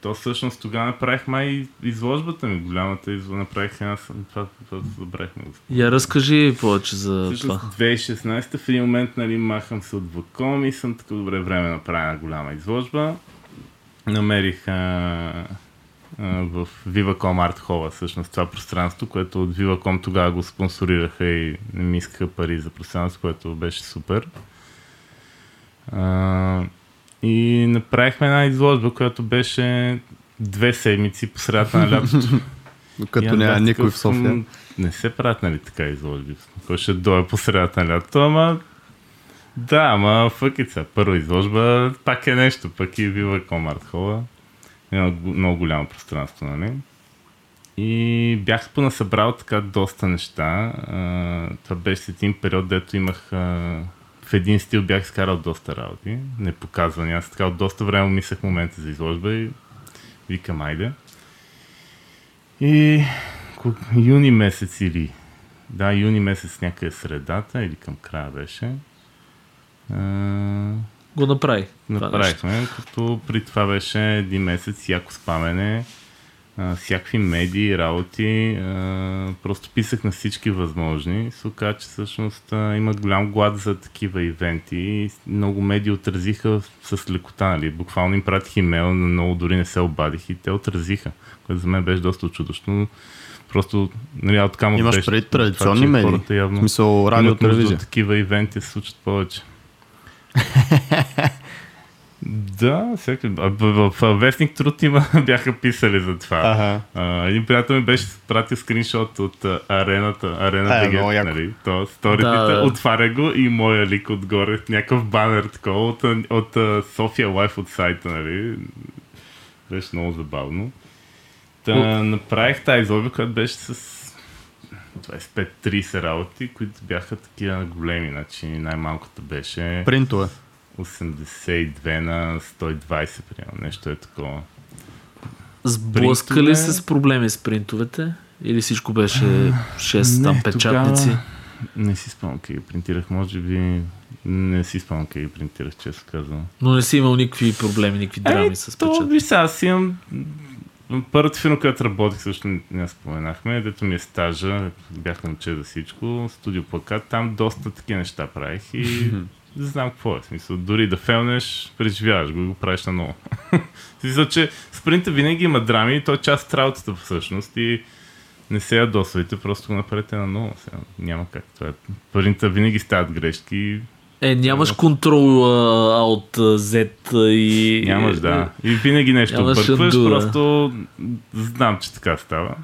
[SPEAKER 3] то всъщност тогава направих май изложбата ми, голямата изложба, направих една, това, това забравихме го
[SPEAKER 1] Я разкажи повече за
[SPEAKER 3] Всъщност
[SPEAKER 1] това.
[SPEAKER 3] 2016 в един момент нали, махам се от Ваком и съм така добре време направя една голяма изложба. Намерих а, в Viva.com Art Hall всъщност това пространство, което от Viva.com тогава го спонсорираха и не ми искаха пари за пространство, което беше супер. А, и направихме една изложба, която беше две седмици по средата на лятото.
[SPEAKER 2] Като няма никой в София.
[SPEAKER 3] Не се правят, нали, така изложби. Кой ще дойде по средата на лятото, ама... Да, ама фъкица. Първа изложба пак е нещо, пък и бива Комарт Хола. Го- много голямо пространство, нали? И бях понасъбрал така доста неща. Това беше един период, дето имах... В един стил бях изкарал доста работи, непоказвани. Аз така от доста време мислех момента за изложба и викам, айде. И юни месец или... Да, юни месец някъде средата или към края беше. А,
[SPEAKER 1] Го направи. това
[SPEAKER 3] направихме, като при това беше един месец яко спамене, а, всякакви медии, работи, а, просто писах на всички възможни. и Се оказа, че всъщност а, има голям глад за такива ивенти и много медии отразиха с лекота, нали? Буквално им пратих имейл, но много дори не се обадих и те отразиха, което за мен беше доста чудощо. но Просто, нали, откам
[SPEAKER 2] Имаш преди традиционни медии?
[SPEAKER 3] Хората явно
[SPEAKER 2] В смисъл радио,
[SPEAKER 3] имат
[SPEAKER 2] телевизия.
[SPEAKER 3] от такива ивенти се случат повече. Да, всеки. В, в, в Вестник Труд има, бяха писали за това.
[SPEAKER 2] Ага.
[SPEAKER 3] А, един приятел ми беше пратил скриншот от а, арената, арена
[SPEAKER 2] Е, яко.
[SPEAKER 3] нали? То, сторите,
[SPEAKER 1] Да,
[SPEAKER 3] отваря го и моя лик отгоре, някакъв банер такова от, от а, София Лайф от сайта, нали? Беше много забавно. Та, направих тази изложба, която беше с 25-30 работи, които бяха такива големи. Значи най-малката беше
[SPEAKER 2] Принтове.
[SPEAKER 3] 82 на 120, примерно. Нещо е такова.
[SPEAKER 1] Сблъска ли
[SPEAKER 3] Принтове-
[SPEAKER 1] се с проблеми с принтовете? Или всичко беше 6 там печатници?
[SPEAKER 3] тогава Не си спомням как ги принтирах. Може би не си спомням как ги принтирах, често казвам.
[SPEAKER 1] Но не си имал никакви проблеми, никакви драми с
[SPEAKER 3] то,
[SPEAKER 1] печат.
[SPEAKER 3] виж аз имам първата фирма, която работих, също не, не споменахме, дето ми е стажа, бях научил за всичко, студио плакат, там доста такива неща правих и знам какво е. Смисъл, дори да фелнеш, преживяваш го и го правиш на ново. Смисъл, че спринта винаги има драми и то е част от работата всъщност и не се ядосвайте, просто го направете на ново. Сега, няма как. Това е. Спринта винаги стават грешки.
[SPEAKER 1] Е, нямаш контрол от Z и...
[SPEAKER 3] Нямаш, да. И винаги нещо
[SPEAKER 1] да.
[SPEAKER 3] просто знам, че така става.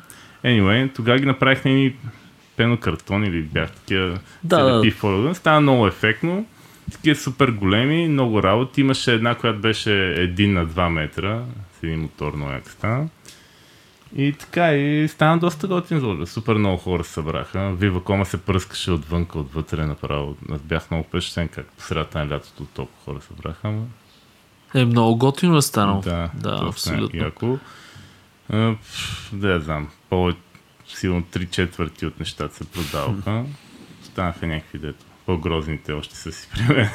[SPEAKER 3] Anyway, тогава ги направих на едни пенокартон или бях такива
[SPEAKER 1] Да, да.
[SPEAKER 3] Става много ефектно. Такива супер големи, много работа. Имаше една, която беше 1 на 2 метра. С един мотор много як стана. И така, и стана доста готин изложба. Супер много хора се събраха. Viva.com се пръскаше отвънка, отвътре направо. Аз бях много впечатлен как по средата на лятото толкова хора се събраха. Ама...
[SPEAKER 1] Е, много готино е станало.
[SPEAKER 3] Да,
[SPEAKER 1] да абсолютно.
[SPEAKER 3] Яко. А, да я знам, повече, силно 3 четвърти от нещата се продаваха. Станаха някакви дето. По-грозните още са си при мен.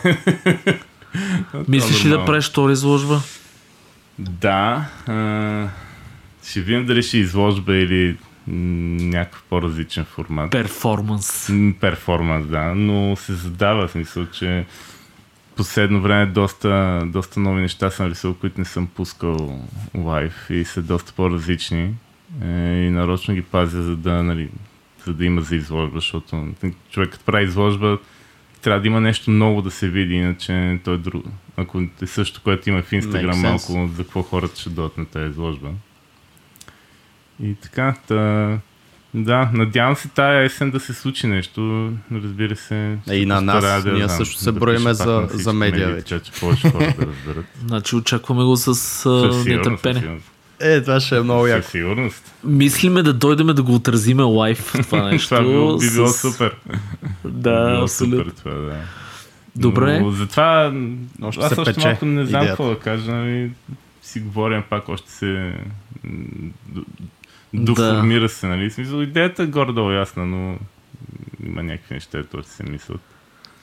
[SPEAKER 1] Мислиш ли да правиш втора изложба?
[SPEAKER 3] Да. А, ще видим дали ще изложба или някакъв по-различен формат.
[SPEAKER 1] Перформанс.
[SPEAKER 3] Перформанс, да, но се задава смисъл, че последно време доста, доста нови неща съм рисувал, които не съм пускал лайв и са доста по-различни. Е, и нарочно ги пазя, за да, нали, за да има за изложба, защото човек като прави изложба, трябва да има нещо ново да се види, иначе той е друг. Ако е също, което има в Инстаграм, малко за какво хората ще дойдат на тази изложба. И така, та, да, надявам се тая есен да се случи нещо, разбира се.
[SPEAKER 2] Е, и на нас,
[SPEAKER 3] да
[SPEAKER 2] ние
[SPEAKER 3] знам,
[SPEAKER 2] също се
[SPEAKER 3] да
[SPEAKER 2] броиме за- за медиа
[SPEAKER 3] медии,
[SPEAKER 2] вече.
[SPEAKER 3] Така че повече хора да разберат.
[SPEAKER 1] Значи очакваме го с
[SPEAKER 3] със
[SPEAKER 1] нетърпение.
[SPEAKER 2] Е, това ще е много яко.
[SPEAKER 3] Със сигурност.
[SPEAKER 1] Мислиме да дойдем да го отразиме лайв това нещо.
[SPEAKER 3] Това би било, би било
[SPEAKER 1] с-
[SPEAKER 3] супер. Би
[SPEAKER 1] Да,
[SPEAKER 3] било
[SPEAKER 1] абсолютно.
[SPEAKER 3] супер това, да.
[SPEAKER 1] Добре.
[SPEAKER 3] Но затова
[SPEAKER 2] Още
[SPEAKER 3] аз
[SPEAKER 2] се
[SPEAKER 3] още малко не знам какво да кажа. Нали, си говорим пак, още се доформира се, нали? Смисъл, идеята е горе-долу ясна, но има някакви неща, които се мислят.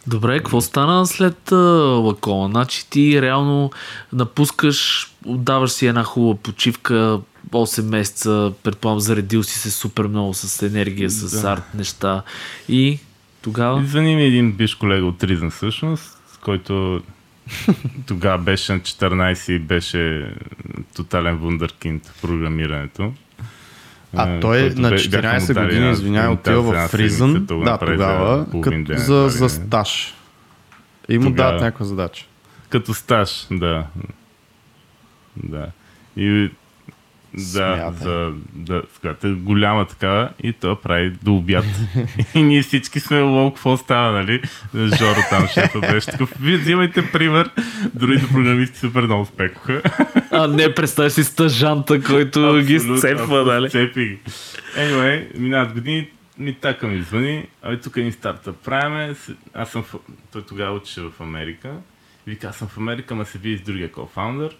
[SPEAKER 1] Добре, какво стана след а, лакома? Значи ти реално напускаш, отдаваш си една хубава почивка, 8 месеца, предполагам, заредил си се супер много с енергия, с
[SPEAKER 3] Да.
[SPEAKER 1] арт неща. И тогава?
[SPEAKER 3] Звъни ми един биш колега от Ризън всъщност, който тогава беше на 14 и беше тотален вундъркинд в програмирането.
[SPEAKER 2] А
[SPEAKER 3] Е,
[SPEAKER 2] той на
[SPEAKER 3] бе- бяха му
[SPEAKER 2] 14
[SPEAKER 3] дали
[SPEAKER 2] години, извинявай, отива в Фризън. Да, тогава, като за, за стаж. И му
[SPEAKER 3] Тогава.
[SPEAKER 2] дават някаква задача.
[SPEAKER 3] Като стаж, да. Да. И да, за, да, така, голяма такава и то прави до обяд. и ние всички сме лол, какво става, нали? Жоро там шефа беше такъв. Вие взимайте пример. Другите програмисти супер много спекоха.
[SPEAKER 1] А не, представяш си стъжанта, който ги
[SPEAKER 3] Абсолютно,
[SPEAKER 1] сцепва, нали?
[SPEAKER 3] Цепи ги. Anyway, минават години, ми така ми звъни, абе тук един стартъп правиме, с- аз съм, в... той тогава учеше в Америка, вика, аз съм в Америка, ма се види с другия кофаундър,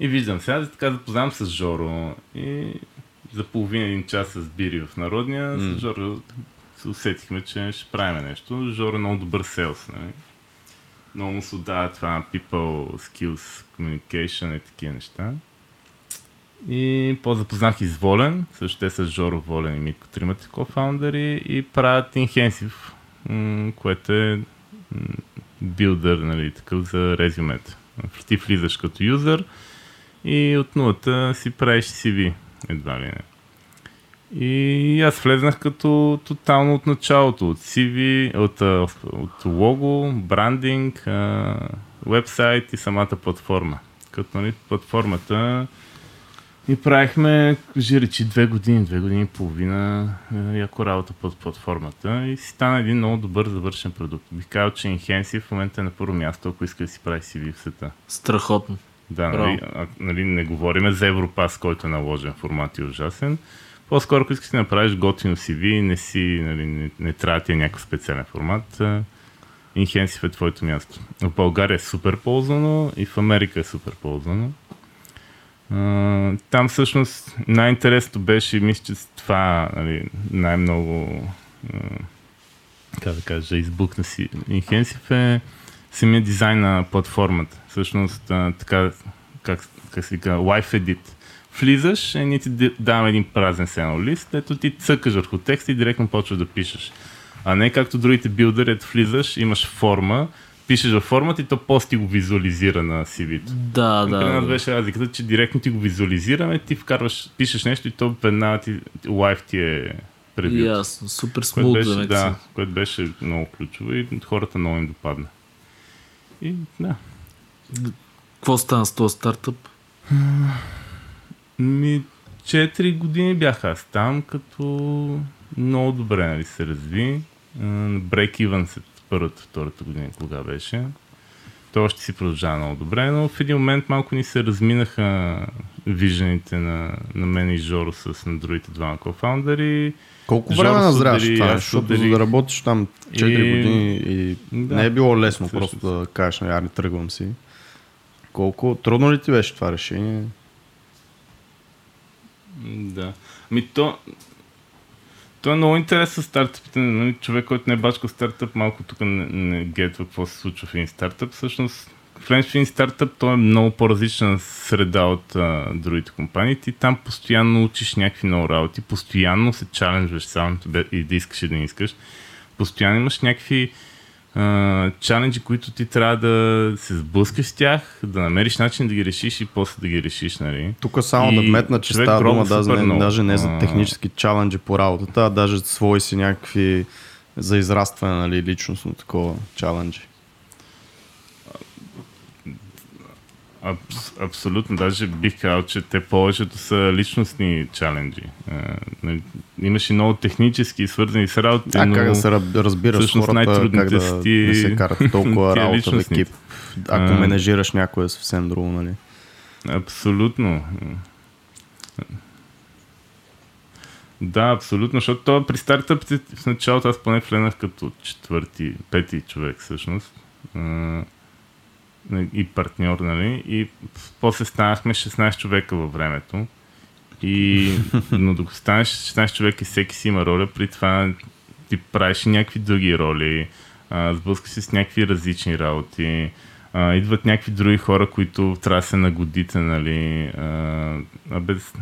[SPEAKER 3] и виждам сега, така запознавам с Жоро, и за половина един час с Бири в Народния, с Жоро се усетихме, че ще правим нещо. Жоро е много добър селс, нали? Много му се отдава това people skills, communication и такива неща. И по-запознах и с Волен, също те са Жоро Волен и Митко, тримата кофаундъри и правят Inhensive, което е билдър, нали, такъв за резюмета. Ти влизаш като юзър и от нулата си правиш CV, едва ли не. И аз влезнах като тотално от началото, от CV, от, от лого, брандинг, вебсайт и самата платформа. Като нали, платформата и правихме, кажи речи, две години, две години и половина е, яко работа под платформата и си стана един много добър завършен продукт. Бих казал, че Inhensive в момента е на първо място, ако иска да си прави CV в света.
[SPEAKER 1] Страхотно.
[SPEAKER 3] Да, нали, а, нали, не говорим за Европас, който е наложен формат и ужасен. По-скоро, ако искаш да направиш готино CV, не, си, нали, не, не трябва ти е някакъв специален формат. Inhensive е твоето място. В България е супер ползвано и в Америка е супер ползвано. А, там всъщност най-интересното беше, мисля, че това нали, най-много а, как да кажа, избухна си Inhensive е самия дизайн на платформата. Всъщност, а, така, как, как се вика, Life Edit. Влизаш, и ние ти даваме един празен сенал лист, ето ти цъкаш върху текста и директно почваш да пишеш. А не както другите билдъри, ето влизаш, имаш форма, пишеш във формата и то после ти го визуализира на CV-то.
[SPEAKER 1] Да,
[SPEAKER 3] При нас
[SPEAKER 1] да.
[SPEAKER 3] беше разликата, че директно ти го визуализираме, ти вкарваш, пишеш нещо и то веднага ти, лайф ти е превют.
[SPEAKER 1] Ясно, супер смут
[SPEAKER 3] беше,
[SPEAKER 1] да,
[SPEAKER 3] да, което беше много ключово и хората много им допадна. И да.
[SPEAKER 1] Какво стана с този стартъп?
[SPEAKER 3] Ми, 4 години бях аз там, като много добре нали, се разви. Break even след първата, втората година, кога беше. То още си продължава много добре, но в един момент малко ни се разминаха вижданите на, на мен и Жоро с на другите двама кофаундъри.
[SPEAKER 2] Колко време назряваш това? Защото за да работиш там 4 и... години и да, не е било лесно също. просто да кажеш, нали, не тръгвам си. Колко трудно ли ти беше това решение?
[SPEAKER 3] Да. Ми то, то е много интересно стартъпите. Нали? Човек, който не е бачка стартъп, малко тук не, не гетва какво се случва в един стартъп. Всъщност, в един стартъп, то е много по-различна среда от а, другите компании. Ти там постоянно учиш някакви нови работи, постоянно се чаленджваш само и да искаш и да не искаш. Постоянно имаш някакви чаленджи, които ти трябва да се сблъскаш с тях, да намериш начин да ги решиш и после да ги решиш. Нали?
[SPEAKER 2] Тук само и да метна, че става дума даже не, даже не за технически чаленджи по работата, а даже свои си някакви за израстване, нали, личностно такова чаленджи.
[SPEAKER 3] Абс, абсолютно. Даже бих казал, че те повечето са личностни чаленджи. Нали, имаш и много технически, свързани с работа.
[SPEAKER 2] А как да се разбираш хората, как да ти... не се карат толкова работа в екип, ако а... менежираш някое съвсем друго, нали?
[SPEAKER 3] Абсолютно. Да, абсолютно, защото това при стартъпите в началото аз поне влезнах като четвърти, пети човек всъщност и партньор, нали? И после станахме 16 човека във времето. И, но докато станеш 16 човека и всеки си има роля, при това ти правиш някакви други роли, сблъскаш се с някакви различни работи, а, идват някакви други хора, които трябва да се нагодите, нали? А, а без...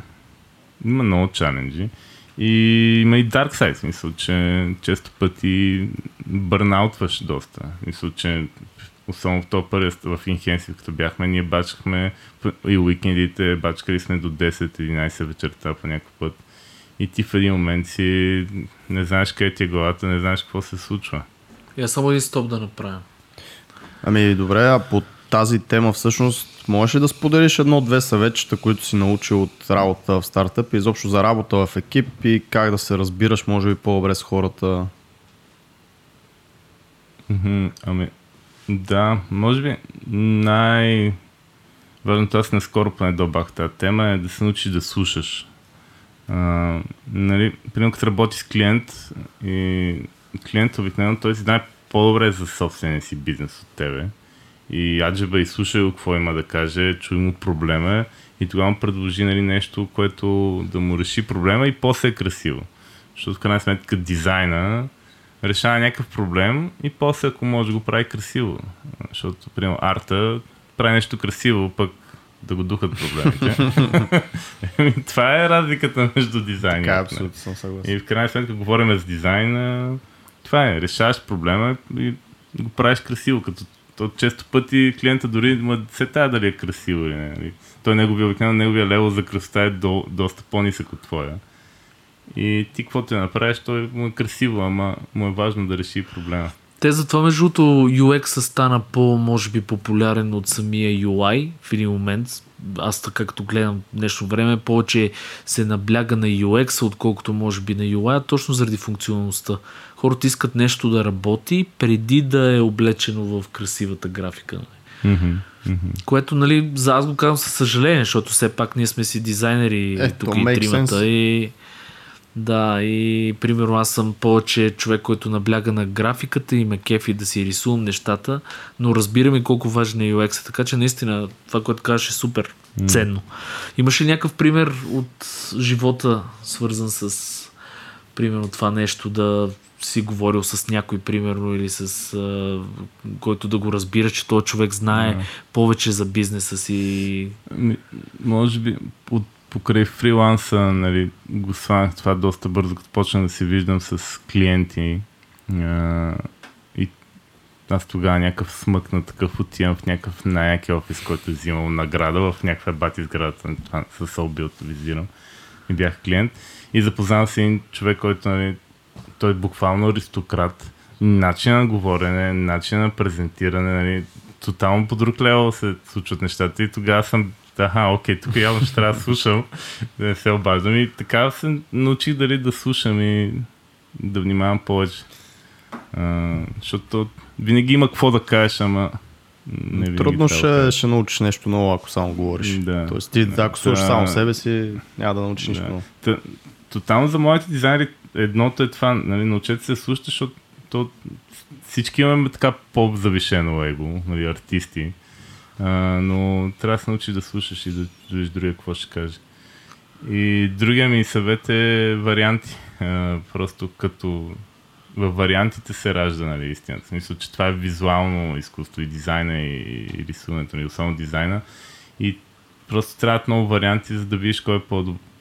[SPEAKER 3] Има много чаленджи. И има и dark side, в смисъл, че често пъти бърнаутваш доста. Смисъл, че особено в този първи в Инхенсив, като бяхме, ние бачкахме и уикендите, бачкали сме до 10-11 вечерта по някакъв път. И ти в един момент си не знаеш къде ти е главата, не знаеш какво се случва.
[SPEAKER 1] Я само един стоп да направим.
[SPEAKER 2] Ами добре, а по тази тема всъщност можеш ли да споделиш едно-две съветчета, които си научил от работа в стартъп и изобщо за работа в екип и как да се разбираш може би по-добре с хората?
[SPEAKER 3] Ами, да, може би най... Важното аз наскоро поне добах тази тема е да се научиш да слушаш. А, нали, примерно като работи с клиент и клиент обикновено той си знае по-добре за собствения си бизнес от тебе. И аджеба и слуша какво има да каже, чуй му проблема и тогава му предложи нали, нещо, което да му реши проблема и после е красиво. Защото в крайна сметка дизайна решава някакъв проблем и после ако може го прави красиво. Защото, примерно, арта прави нещо красиво, пък да го духат проблемите. Това е разликата между дизайна.
[SPEAKER 2] Така, абсолютно съм съгласен.
[SPEAKER 3] И в крайна сметка говорим за дизайна. Това е, решаваш проблема и го правиш красиво, като то често пъти клиента дори му се тая дали е красиво или не. Нали? Той неговия обикновено, неговия лево за красота е до, доста по-нисък от твоя. И ти каквото я направиш, той му е красиво, ама му е важно да реши проблема.
[SPEAKER 1] Те затова между другото UX стана по, може би, популярен от самия UI в един момент. Аз така като гледам днешно време, повече се набляга на UX, отколкото може би на UI, точно заради функционалността. Хората искат нещо да работи преди да е облечено в красивата графика.
[SPEAKER 3] Mm-hmm. Mm-hmm.
[SPEAKER 1] Което, нали, за аз го казвам със съжаление, защото все пак ние сме си дизайнери е, тук и тримата sense. и да, и примерно аз съм повече човек, който набляга на графиката и ме кефи да си рисувам нещата, но разбирам и колко важен е UX, така че наистина това, което казваш е супер ценно. Имаш ли някакъв пример от живота, свързан с примерно това нещо, да си говорил с някой, примерно, или с а, който да го разбира, че този човек знае yeah. повече за бизнеса си.
[SPEAKER 3] Може би от покрай фриланса нали, го сванах това доста бързо, като почна да се виждам с клиенти. А, и аз тогава някакъв смък на такъв отивам в някакъв най-яки офис, който взимал награда в някаква бати сградата, с Олбилт визирам. И бях клиент. И запознавам се един човек, който нали, той е буквално аристократ. Начин на говорене, начин на презентиране, нали, тотално по друг лево се случват нещата и тогава съм Аха, окей, тук явно ще трябва да слушам, да не се обаждам. И така се научих дали да слушам и да внимавам повече. А, защото винаги има какво да кажеш, ама
[SPEAKER 2] не Трудно ще, ще научиш нещо ново, ако само говориш. Да. Тоест ти, да, ако слушаш само себе си, няма да научиш да. нищо ново.
[SPEAKER 3] тотално за моите дизайнери едното е това, нали, научете се да слушате, защото то, всички имаме така по-завишено его, нали, артисти. А, но трябва да се научиш да слушаш и да чуеш другия какво ще каже. И другия ми съвет е варианти. А, просто като в вариантите се ражда нали, истината. В смисъл, че това е визуално изкуство и дизайна и, и рисуването, и особено дизайна. И просто трябват много варианти, за да видиш кой е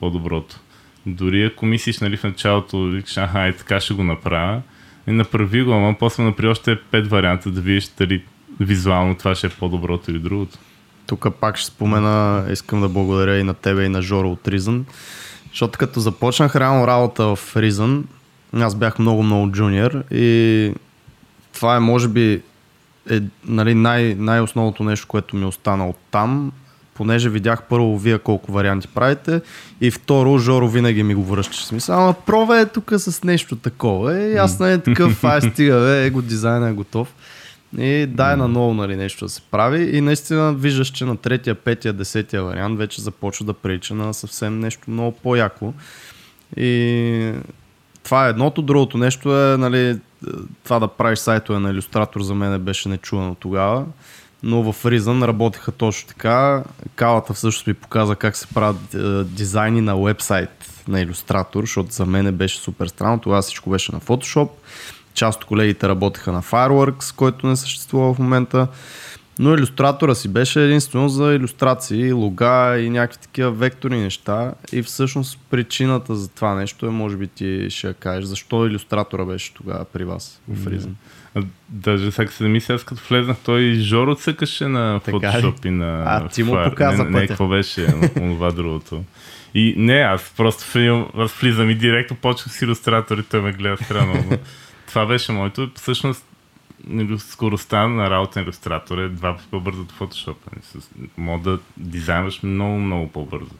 [SPEAKER 3] по-доброто. Дори ако мислиш нали, в началото, викаш, аха, и така ще го направя, и направи го, ама после направи още пет варианта да видиш дали визуално това ще е по-доброто или другото.
[SPEAKER 2] Тук пак ще спомена, искам да благодаря и на тебе и на Жоро от Reason, защото като започнах реално работа в Reason, аз бях много-много джуниор и това е може би е, нали, най- най-основното нещо, което ми остана от там, понеже видях първо вие колко варианти правите и второ Жоро винаги ми го връща. Смисъл, ама пробва е тук с нещо такова. Е, ясно е такъв, ай стига, бе, его дизайна е готов. И дай на ново нали, нещо да се прави и наистина виждаш, че на третия, петия, десетия вариант вече започва да прилича на съвсем нещо много по-яко. И това е едното. Другото нещо е, нали, това да правиш сайтове на иллюстратор за мен беше нечувано тогава. Но в Reason работиха точно така. Калата всъщност ми показа как се правят е, дизайни на вебсайт на иллюстратор, защото за мен беше супер странно. Тогава всичко беше на Photoshop. Част от колегите работеха на Fireworks, който не съществува в момента. Но иллюстратора си беше единствено за иллюстрации, лога и някакви такива векторни неща. И всъщност причината за това нещо е, може би ти ще я кажеш, защо иллюстратора беше тогава при вас в Reason.
[SPEAKER 3] Даже сега се мисля, аз като влезнах, той Жоро цъкаше на Photoshop и на
[SPEAKER 2] А, ти му показа
[SPEAKER 3] не, не, какво беше това другото. И не, аз просто аз влизам и директно почвах с иллюстратор и той ме гледа странно. Това беше моето. Всъщност скоростта на работа на иллюстратор е два пъти по-бързо от Photoshop. Нали, мога да дизайнваш много, много по-бързо.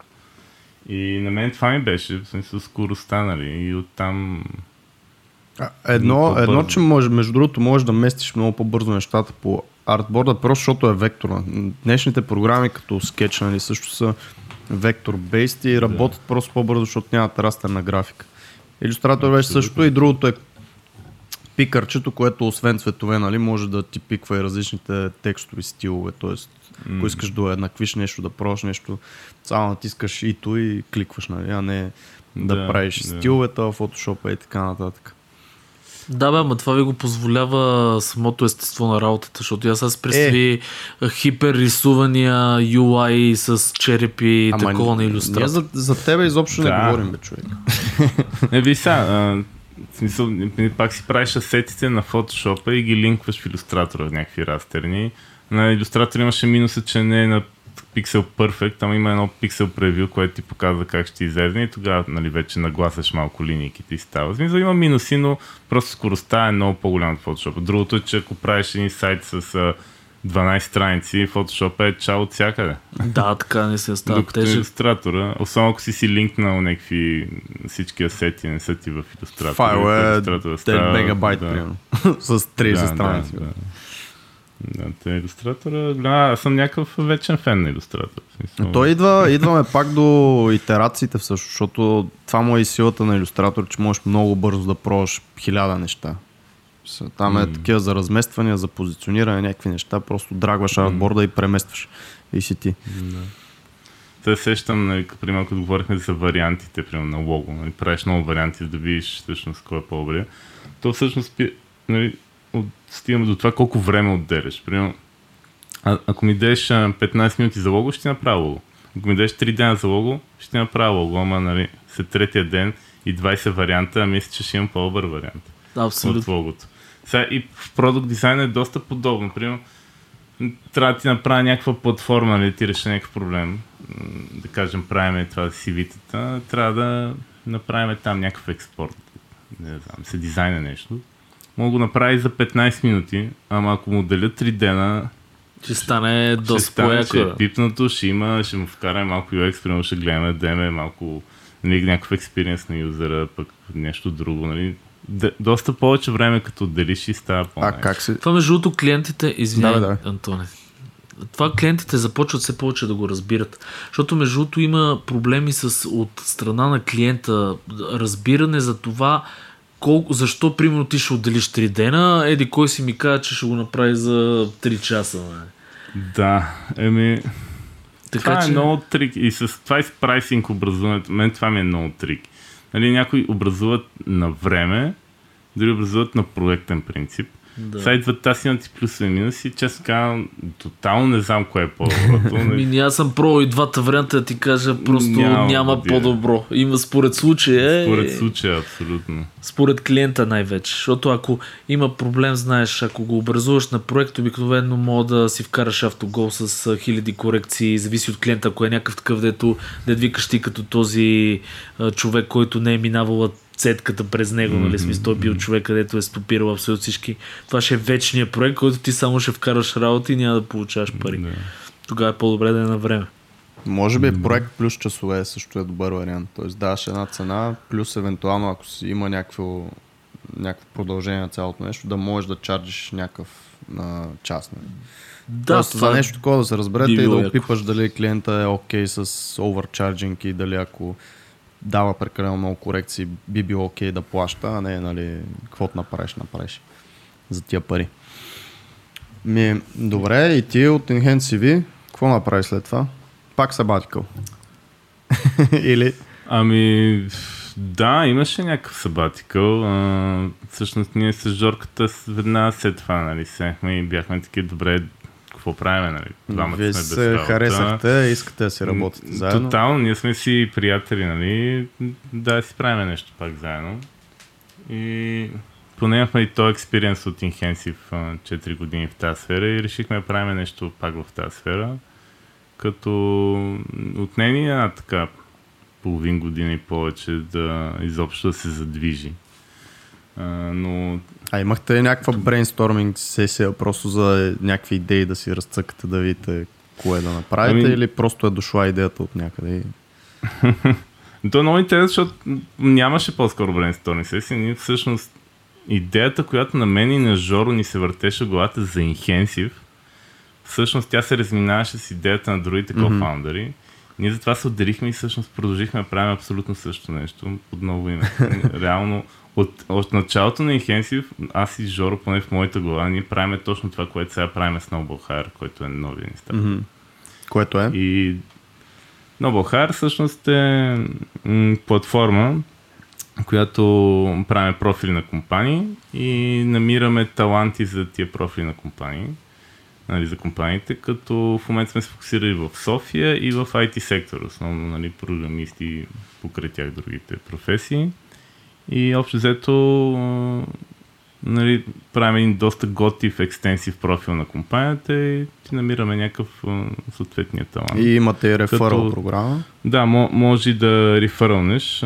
[SPEAKER 3] И на мен това ми беше, в смисъл скоростта, нали, и оттам...
[SPEAKER 2] Едно, едно, че може, между другото, можеш да местиш много по-бързо нещата по артборда, просто защото е векторна. Днешните програми като Sketch, нали, също са вектор-бейст и работят да. просто по-бързо, защото нямат растерна графика. Иллюстратор беше също и другото е пикърчето, което освен цветове, нали, може да ти пиква и различните текстови стилове. Тоест, mm. ако искаш да еднаквиш нещо, да пробваш нещо, само натискаш ито и кликваш, нали, а не да, да правиш да. стиловете в Photoshop и така нататък.
[SPEAKER 1] Да, бе, ама това ви го позволява самото естество на работата, защото аз се представи е. хиперрисувания UI с черепи и такова на иллюстрация.
[SPEAKER 2] За, за тебе изобщо да. не говорим, бе, човек.
[SPEAKER 3] Не, ви сега, смисъл, пак си правиш асетите на фотошопа и ги линкваш в иллюстратора в някакви растерни. На иллюстратор имаше минуса, че не е на Pixel Perfect, там има едно Pixel Preview, което ти показва как ще излезе и тогава нали, вече нагласяш малко линейките и става. Смисъл, има минуси, но просто скоростта е много по-голяма от Photoshop. Другото е, че ако правиш един сайт с 12 страници, Photoshop е чао от всякъде.
[SPEAKER 1] Да, така не се става Докато тежък.
[SPEAKER 3] иллюстратора, особено ако си си линкнал някакви всички асети, не са ти в иллюстратора.
[SPEAKER 2] Файл е 10 мегабайт, да. примерно, с 30 да, страници. Да, да.
[SPEAKER 3] Да, те иллюстратора, да, аз съм някакъв вечен фен на иллюстратора.
[SPEAKER 2] Но той идва, идваме пак до итерациите всъщност, защото това му е и силата на иллюстратор, че можеш много бързо да пробваш хиляда неща. Там е mm. такива за размествания, за позициониране, някакви неща. Просто драгваш mm. артборда и преместваш. И си ти.
[SPEAKER 3] Да. Те сещам, нали, като говорихме за вариантите, примерно, на лого. Нали, правиш много варианти, за да видиш всъщност кой е по-добре. То всъщност нали, от, стигаме до това колко време отделяш. Примерно, а, ако ми дадеш 15 минути за лого, ще ти направя лого. Ако ми дадеш 3 дена за лого, ще ти направя лого. Ама нали, след третия ден и 20 варианта, мисля, че ще имам по-добър вариант.
[SPEAKER 1] Абсолютно. От логото.
[SPEAKER 3] Сега и в продукт дизайн е доста подобно. Примерно, трябва да ти направя някаква платформа, нали, ти реши някакъв проблем. Да кажем, правиме това CV-тата, трябва да направим там някакъв експорт. Не знам, се дизайна нещо. Мога го направи за 15 минути, ама ако му отделя 3 дена,
[SPEAKER 1] Ще стане
[SPEAKER 3] ще
[SPEAKER 1] доста
[SPEAKER 3] стане, ще
[SPEAKER 1] по-яко.
[SPEAKER 3] е пипнато, ще има, ще му вкараме малко UX, примерно ще гледаме да имаме малко нали, някакъв експириенс на юзера, пък нещо друго. Нали. Д- доста повече време като отделиш и става по
[SPEAKER 2] А как си?
[SPEAKER 1] Това между другото клиентите, извинявай,
[SPEAKER 2] Да,
[SPEAKER 1] да. Антоне, това клиентите започват все повече да го разбират. Защото между другото има проблеми с, от страна на клиента, разбиране за това колко, защо примерно ти ще отделиш 3 дена, еди кой си ми каза, че ще го направи за 3 часа. Бе.
[SPEAKER 3] Да, еми,
[SPEAKER 1] Така
[SPEAKER 3] това
[SPEAKER 1] че...
[SPEAKER 3] е много трик. И с това и с прайсинг образуването, мен това ми е много трик. Нали, някои образуват на време, други образуват на проектен принцип.
[SPEAKER 1] Да.
[SPEAKER 3] Сега идват тази имат и плюсове и минуси. Честно казвам, тотално не знам кое е по-доброто.
[SPEAKER 1] Ми, аз съм пробвал и двата варианта да ти кажа, просто
[SPEAKER 3] Няма
[SPEAKER 1] няма, по-добро. Има според случая.
[SPEAKER 3] Според
[SPEAKER 1] е,
[SPEAKER 3] случая, абсолютно.
[SPEAKER 1] Според клиента най-вече. Защото ако има проблем, знаеш, ако го образуваш на проект, обикновено мога да си вкараш автогол с хиляди корекции, зависи от клиента, ако е някакъв такъв, дето да викаш ти като този човек, който не е минавала цетката през него, нали, смисъл, той е бил човек, където е стопирал абсолютно всички. Това ще е вечният проект, който ти само ще вкараш работа и няма да получаваш пари.
[SPEAKER 3] Да.
[SPEAKER 1] Тогава е по-добре да е на време.
[SPEAKER 2] Може би проект плюс часове също е добър вариант. Тоест даваш една цена, плюс евентуално ако си има някакво, някакво продължение на цялото нещо, да можеш да чарджиш някакъв на час. Нали?
[SPEAKER 1] Да,
[SPEAKER 2] Тоест, за нещо такова да се разберете и да опипаш дали клиента е окей с оверчарджинг и дали ако дава прекалено много корекции, би било окей да плаща, а не, нали, каквото направиш, направиш за тия пари. Ми, добре, и ти от Enhance CV, какво направи след това? Пак sabbatical. Или?
[SPEAKER 3] Ами, да, имаше някакъв сабатикъл. Всъщност ние с Жорката веднага след това, нали, седнахме и бяхме таки добре, какво правим, нали? Двамата
[SPEAKER 2] Вие
[SPEAKER 3] сме без
[SPEAKER 2] се
[SPEAKER 3] работа.
[SPEAKER 2] харесахте, искате да си работите заедно.
[SPEAKER 3] Тотално, ние сме си приятели, нали? Да си правим нещо пак заедно. И поне имахме и този експириенс от а, 4 години в тази сфера и решихме да правим нещо пак в тази сфера. Като отне ни една така половин година и повече да изобщо да се задвижи. А, но
[SPEAKER 2] А имахте ли някаква брейнсторминг сесия, просто за някакви идеи да си разцъкате, да видите кое да направите
[SPEAKER 3] Ами-
[SPEAKER 2] или просто е дошла идеята от някъде?
[SPEAKER 3] То е много интересно, защото нямаше по-скоро брейнсторминг сесия. Ние всъщност идеята, която на мен и на Жоро ни се въртеше главата за Intensive, всъщност тя се разминаваше с идеята на другите co-фаундъри. Ние затова се отделихме и всъщност продължихме да правим абсолютно също нещо под ново име. Реално, от, от началото на Intensive, аз и Жоро, поне в моята глава, ние правим точно това, което сега правим с Noble Hire, който е новия ни старт.
[SPEAKER 2] Мгм. Което е?
[SPEAKER 3] И Noble Hire всъщност е м, платформа, която правим профили на компании и намираме таланти за тия профили на компании, нали, за компаниите, като в момента сме се фокусирали в София и в IT сектора, основно нали, програмисти, покрай тях другите професии. И общо взето нали, правим един доста готив, екстенсив профил на компанията и ти намираме някакъв съответния талант.
[SPEAKER 2] И имате и реферал
[SPEAKER 3] Като-
[SPEAKER 2] програма.
[SPEAKER 3] Да, мо- може и да рефърълнеш,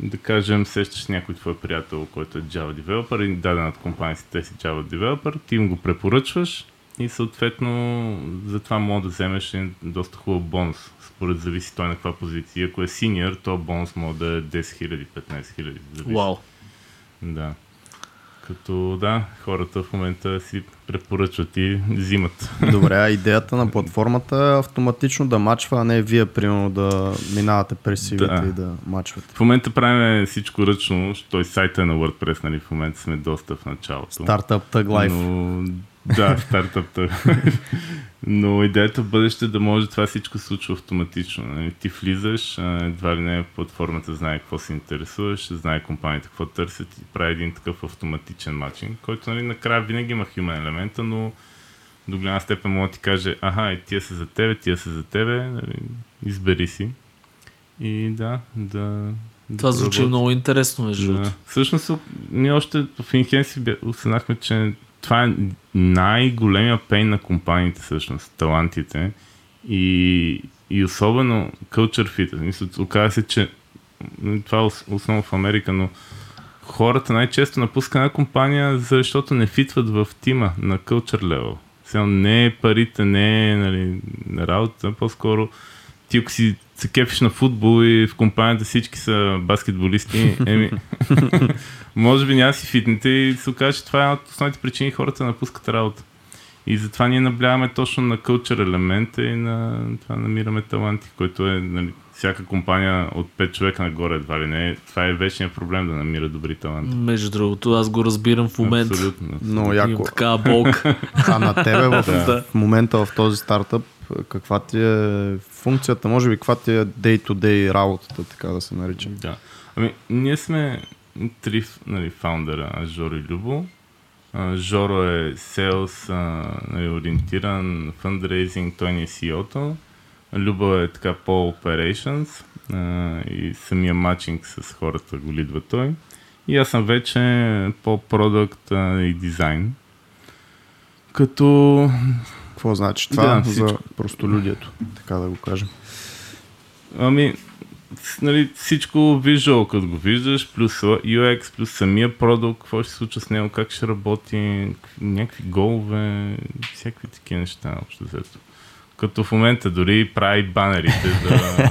[SPEAKER 3] да кажем, сещаш някой твой приятел, който е Java developer и дадената компания си те си Java developer, ти им го препоръчваш и съответно за това може да вземеш един доста хубав бонус. Според зависи той на каква позиция. Ако е синьор, то бонус може да е 10 000, 15 000. Зависи.
[SPEAKER 1] Вау.
[SPEAKER 3] Да. Като да, хората в момента си препоръчват и взимат.
[SPEAKER 2] Добре, а идеята на платформата е автоматично да мачва, а не вие, примерно, да минавате през CV-те
[SPEAKER 3] Да.
[SPEAKER 2] и да мачвате.
[SPEAKER 3] В момента правим всичко ръчно, той сайта е на WordPress, нали, в момента сме доста в началото.
[SPEAKER 2] Стартъп Tag Life.
[SPEAKER 3] Но, да, стартъпта. Но идеята в бъдеще е да може това всичко се случва автоматично. Нали? Ти влизаш, едва ли не платформата знае какво се интересуваш, знае компаниите какво търсят и прави един такъв автоматичен матчинг, който нали, накрая винаги има human елемента, но до голяма степен може да ти каже, аха, и тия са за тебе, тия са за тебе, нали, избери си. И да, да. да
[SPEAKER 1] Това звучи
[SPEAKER 3] проработи.
[SPEAKER 1] много интересно, между другото.
[SPEAKER 3] Да. Всъщност, ние още в Инхенси осъзнахме, че това е най-големия пейн на компаниите, всъщност, талантите. И, и особено culture fit. Мисля, се, че м, това е ос- основно в Америка, но хората най-често напускат една компания, защото не фитват в тима на culture level. Цяло не е парите, не е нали, на работа, по-скоро ти ако си се кефиш на футбол и в компанията всички са баскетболисти, еми, може би няма си фитнете и се окаже, че това е една от основните причини хората напускат работа. И затова ние наблягаме точно на кълчър елемента и на това намираме таланти, който е нали, всяка компания от 5 човека нагоре едва ли не. Това е вечният проблем да намира добри таланти.
[SPEAKER 1] Между другото, аз го разбирам в момента.
[SPEAKER 3] Абсолютно.
[SPEAKER 2] Но
[SPEAKER 1] Имам
[SPEAKER 2] яко.
[SPEAKER 1] такава болка.
[SPEAKER 2] А на тебе в,
[SPEAKER 1] Да.
[SPEAKER 2] в момента в този стартъп, каква ти е функцията, може би каква ти е day-to-day работата, така да се нарича?
[SPEAKER 3] Да. Ами, ние сме три нали, фаундъра, Жоро и Любо. Жоро е sales, нали, ориентиран, fundraising, той ни е CEO-то. Любо е така по-operations а, и самия матчинг с хората го лидва той. И аз съм вече по-продукт а, и дизайн. Като
[SPEAKER 2] Какво значи това
[SPEAKER 3] Да,
[SPEAKER 2] за простолюдието, така да го кажем?
[SPEAKER 3] Ами, нали, всичко visual, като го виждаш, плюс UX, плюс самия продукт, какво ще се случва с него, как ще работи, някакви голове, всякакви такива неща, общо взето. Като в момента дори прави банерите за...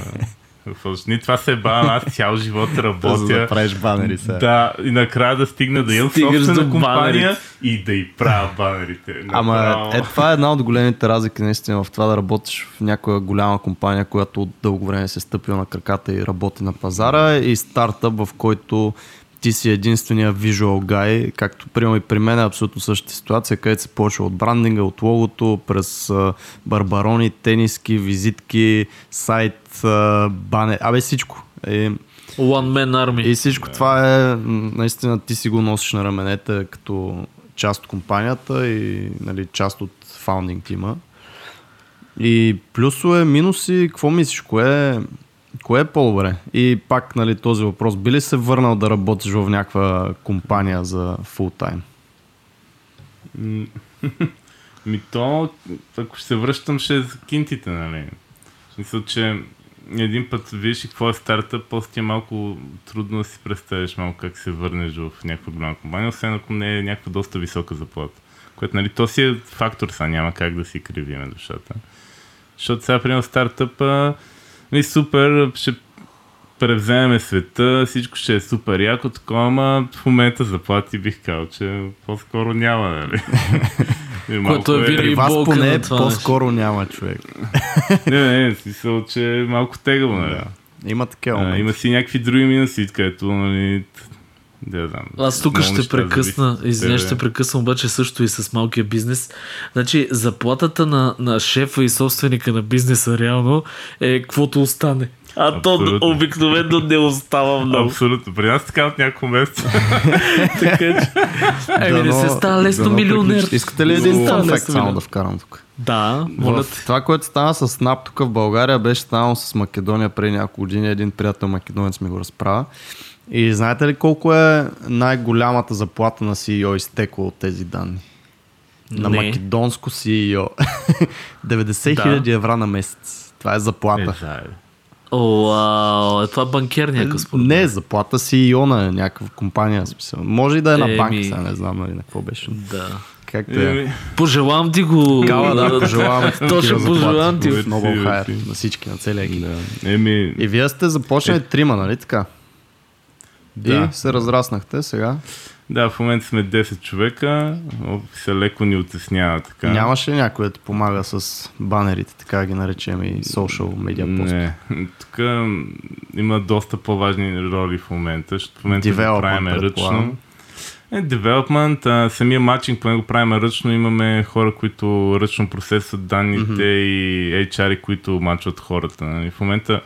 [SPEAKER 3] Ние това се бавам, аз цял живот
[SPEAKER 2] За да
[SPEAKER 3] работя.
[SPEAKER 2] правиш банери сега.
[SPEAKER 3] Да, и накрая да стигна да имам собствена компания
[SPEAKER 1] банерите.
[SPEAKER 3] и да и правя банерите.
[SPEAKER 2] Ама
[SPEAKER 3] Направо.
[SPEAKER 2] е, това е една от големите разлики наистина в това да работиш в някоя голяма компания, която от дълго време се е стъпила на краката и работи на пазара и стартъп, в който ти си единствения visual guy, както примерно и при мен е абсолютно същата ситуация, където се почва от брандинга, от логото, през барбарони, тениски, визитки, сайт, бане, абе всичко. И,
[SPEAKER 1] One Man Army.
[SPEAKER 2] и всичко това е, наистина ти си го носиш на раменете като част от компанията и нали, част от фаундинг тима. И плюсове, минуси, какво мислиш, кое, кое е по-добре? И пак нали, този въпрос, би ли се върнал да работиш в някаква компания за фул тайм?
[SPEAKER 3] М, Ми то, ако ще се връщам, ще е за кинтите, нали? Смисъл, че един път видиш и какво е стартъп, после ти е малко трудно да си представиш малко как се върнеш в някаква голяма компания, освен ако не е някаква доста висока заплата. Което, нали, то си е фактор, сега няма как да си кривиме душата. Защото сега, примерно, стартъпа, нали, супер, ще превземем света, всичко ще е супер яко, такова, ама в момента заплати бих казал, че по-скоро няма, нали?
[SPEAKER 1] Което е винаги
[SPEAKER 2] При вас поне по-скоро няма човек.
[SPEAKER 3] Не, не, смисъл, че е малко тегаво, нали?
[SPEAKER 2] Да. Има такива
[SPEAKER 3] има си някакви други минуси, където, нали, да знам.
[SPEAKER 1] Аз тук ще прекъсна, извиня, ще прекъсвам обаче също и с малкия бизнес. Значи, заплатата на, на шефа и собственика на бизнеса реално е каквото остане. А то
[SPEAKER 3] Абсолютно.
[SPEAKER 1] обикновено не остава много.
[SPEAKER 3] Абсолютно. При нас така от няколко месеца.
[SPEAKER 1] така че... Еми, не се става лесно
[SPEAKER 2] дано
[SPEAKER 1] милионер.
[SPEAKER 2] Искате ли един факт само да вкарам тук?
[SPEAKER 1] Да, моля те.
[SPEAKER 2] това, което стана с Snap тук в България, беше станало с Македония преди няколко години. Един приятел македонец ми го разправя. И знаете ли колко е най-голямата заплата на CEO изтекла от тези данни? На
[SPEAKER 1] Не.
[SPEAKER 2] македонско CEO. 90
[SPEAKER 1] Да.
[SPEAKER 2] хиляди евро на месец. Това е заплата.
[SPEAKER 3] Е, да, е.
[SPEAKER 1] О, вау, е това банкер някакъв според
[SPEAKER 2] не
[SPEAKER 1] мен.
[SPEAKER 2] е заплата CEO на някаква компания. Смисъл. Може и да е на
[SPEAKER 1] Еми.
[SPEAKER 2] банка, сега не знам нали, на какво беше.
[SPEAKER 1] Да.
[SPEAKER 2] Както е.
[SPEAKER 1] Пожелавам ти го.
[SPEAKER 2] Кала, да, пожелаваме ти
[SPEAKER 1] Точно пожелавам ти.
[SPEAKER 2] Hire,
[SPEAKER 3] мерси.
[SPEAKER 2] на всички, на целия екип.
[SPEAKER 3] да. Еми,
[SPEAKER 2] И вие сте започнали трима, нали така?
[SPEAKER 3] Да.
[SPEAKER 2] И се разраснахте сега.
[SPEAKER 3] Да, в момента сме 10 човека. Офиса леко ни отеснява така.
[SPEAKER 2] Нямаше някой да ти помага с банерите, така ги наречем и social media пост?
[SPEAKER 3] Не. Тук има доста по-важни роли в момента, защото в момента го
[SPEAKER 2] Development,
[SPEAKER 3] правим ръчно. Е, а, самия матчинг, поне го правим ръчно, имаме хора, които ръчно процесват данните и HR, които мачват хората. Нали. В момента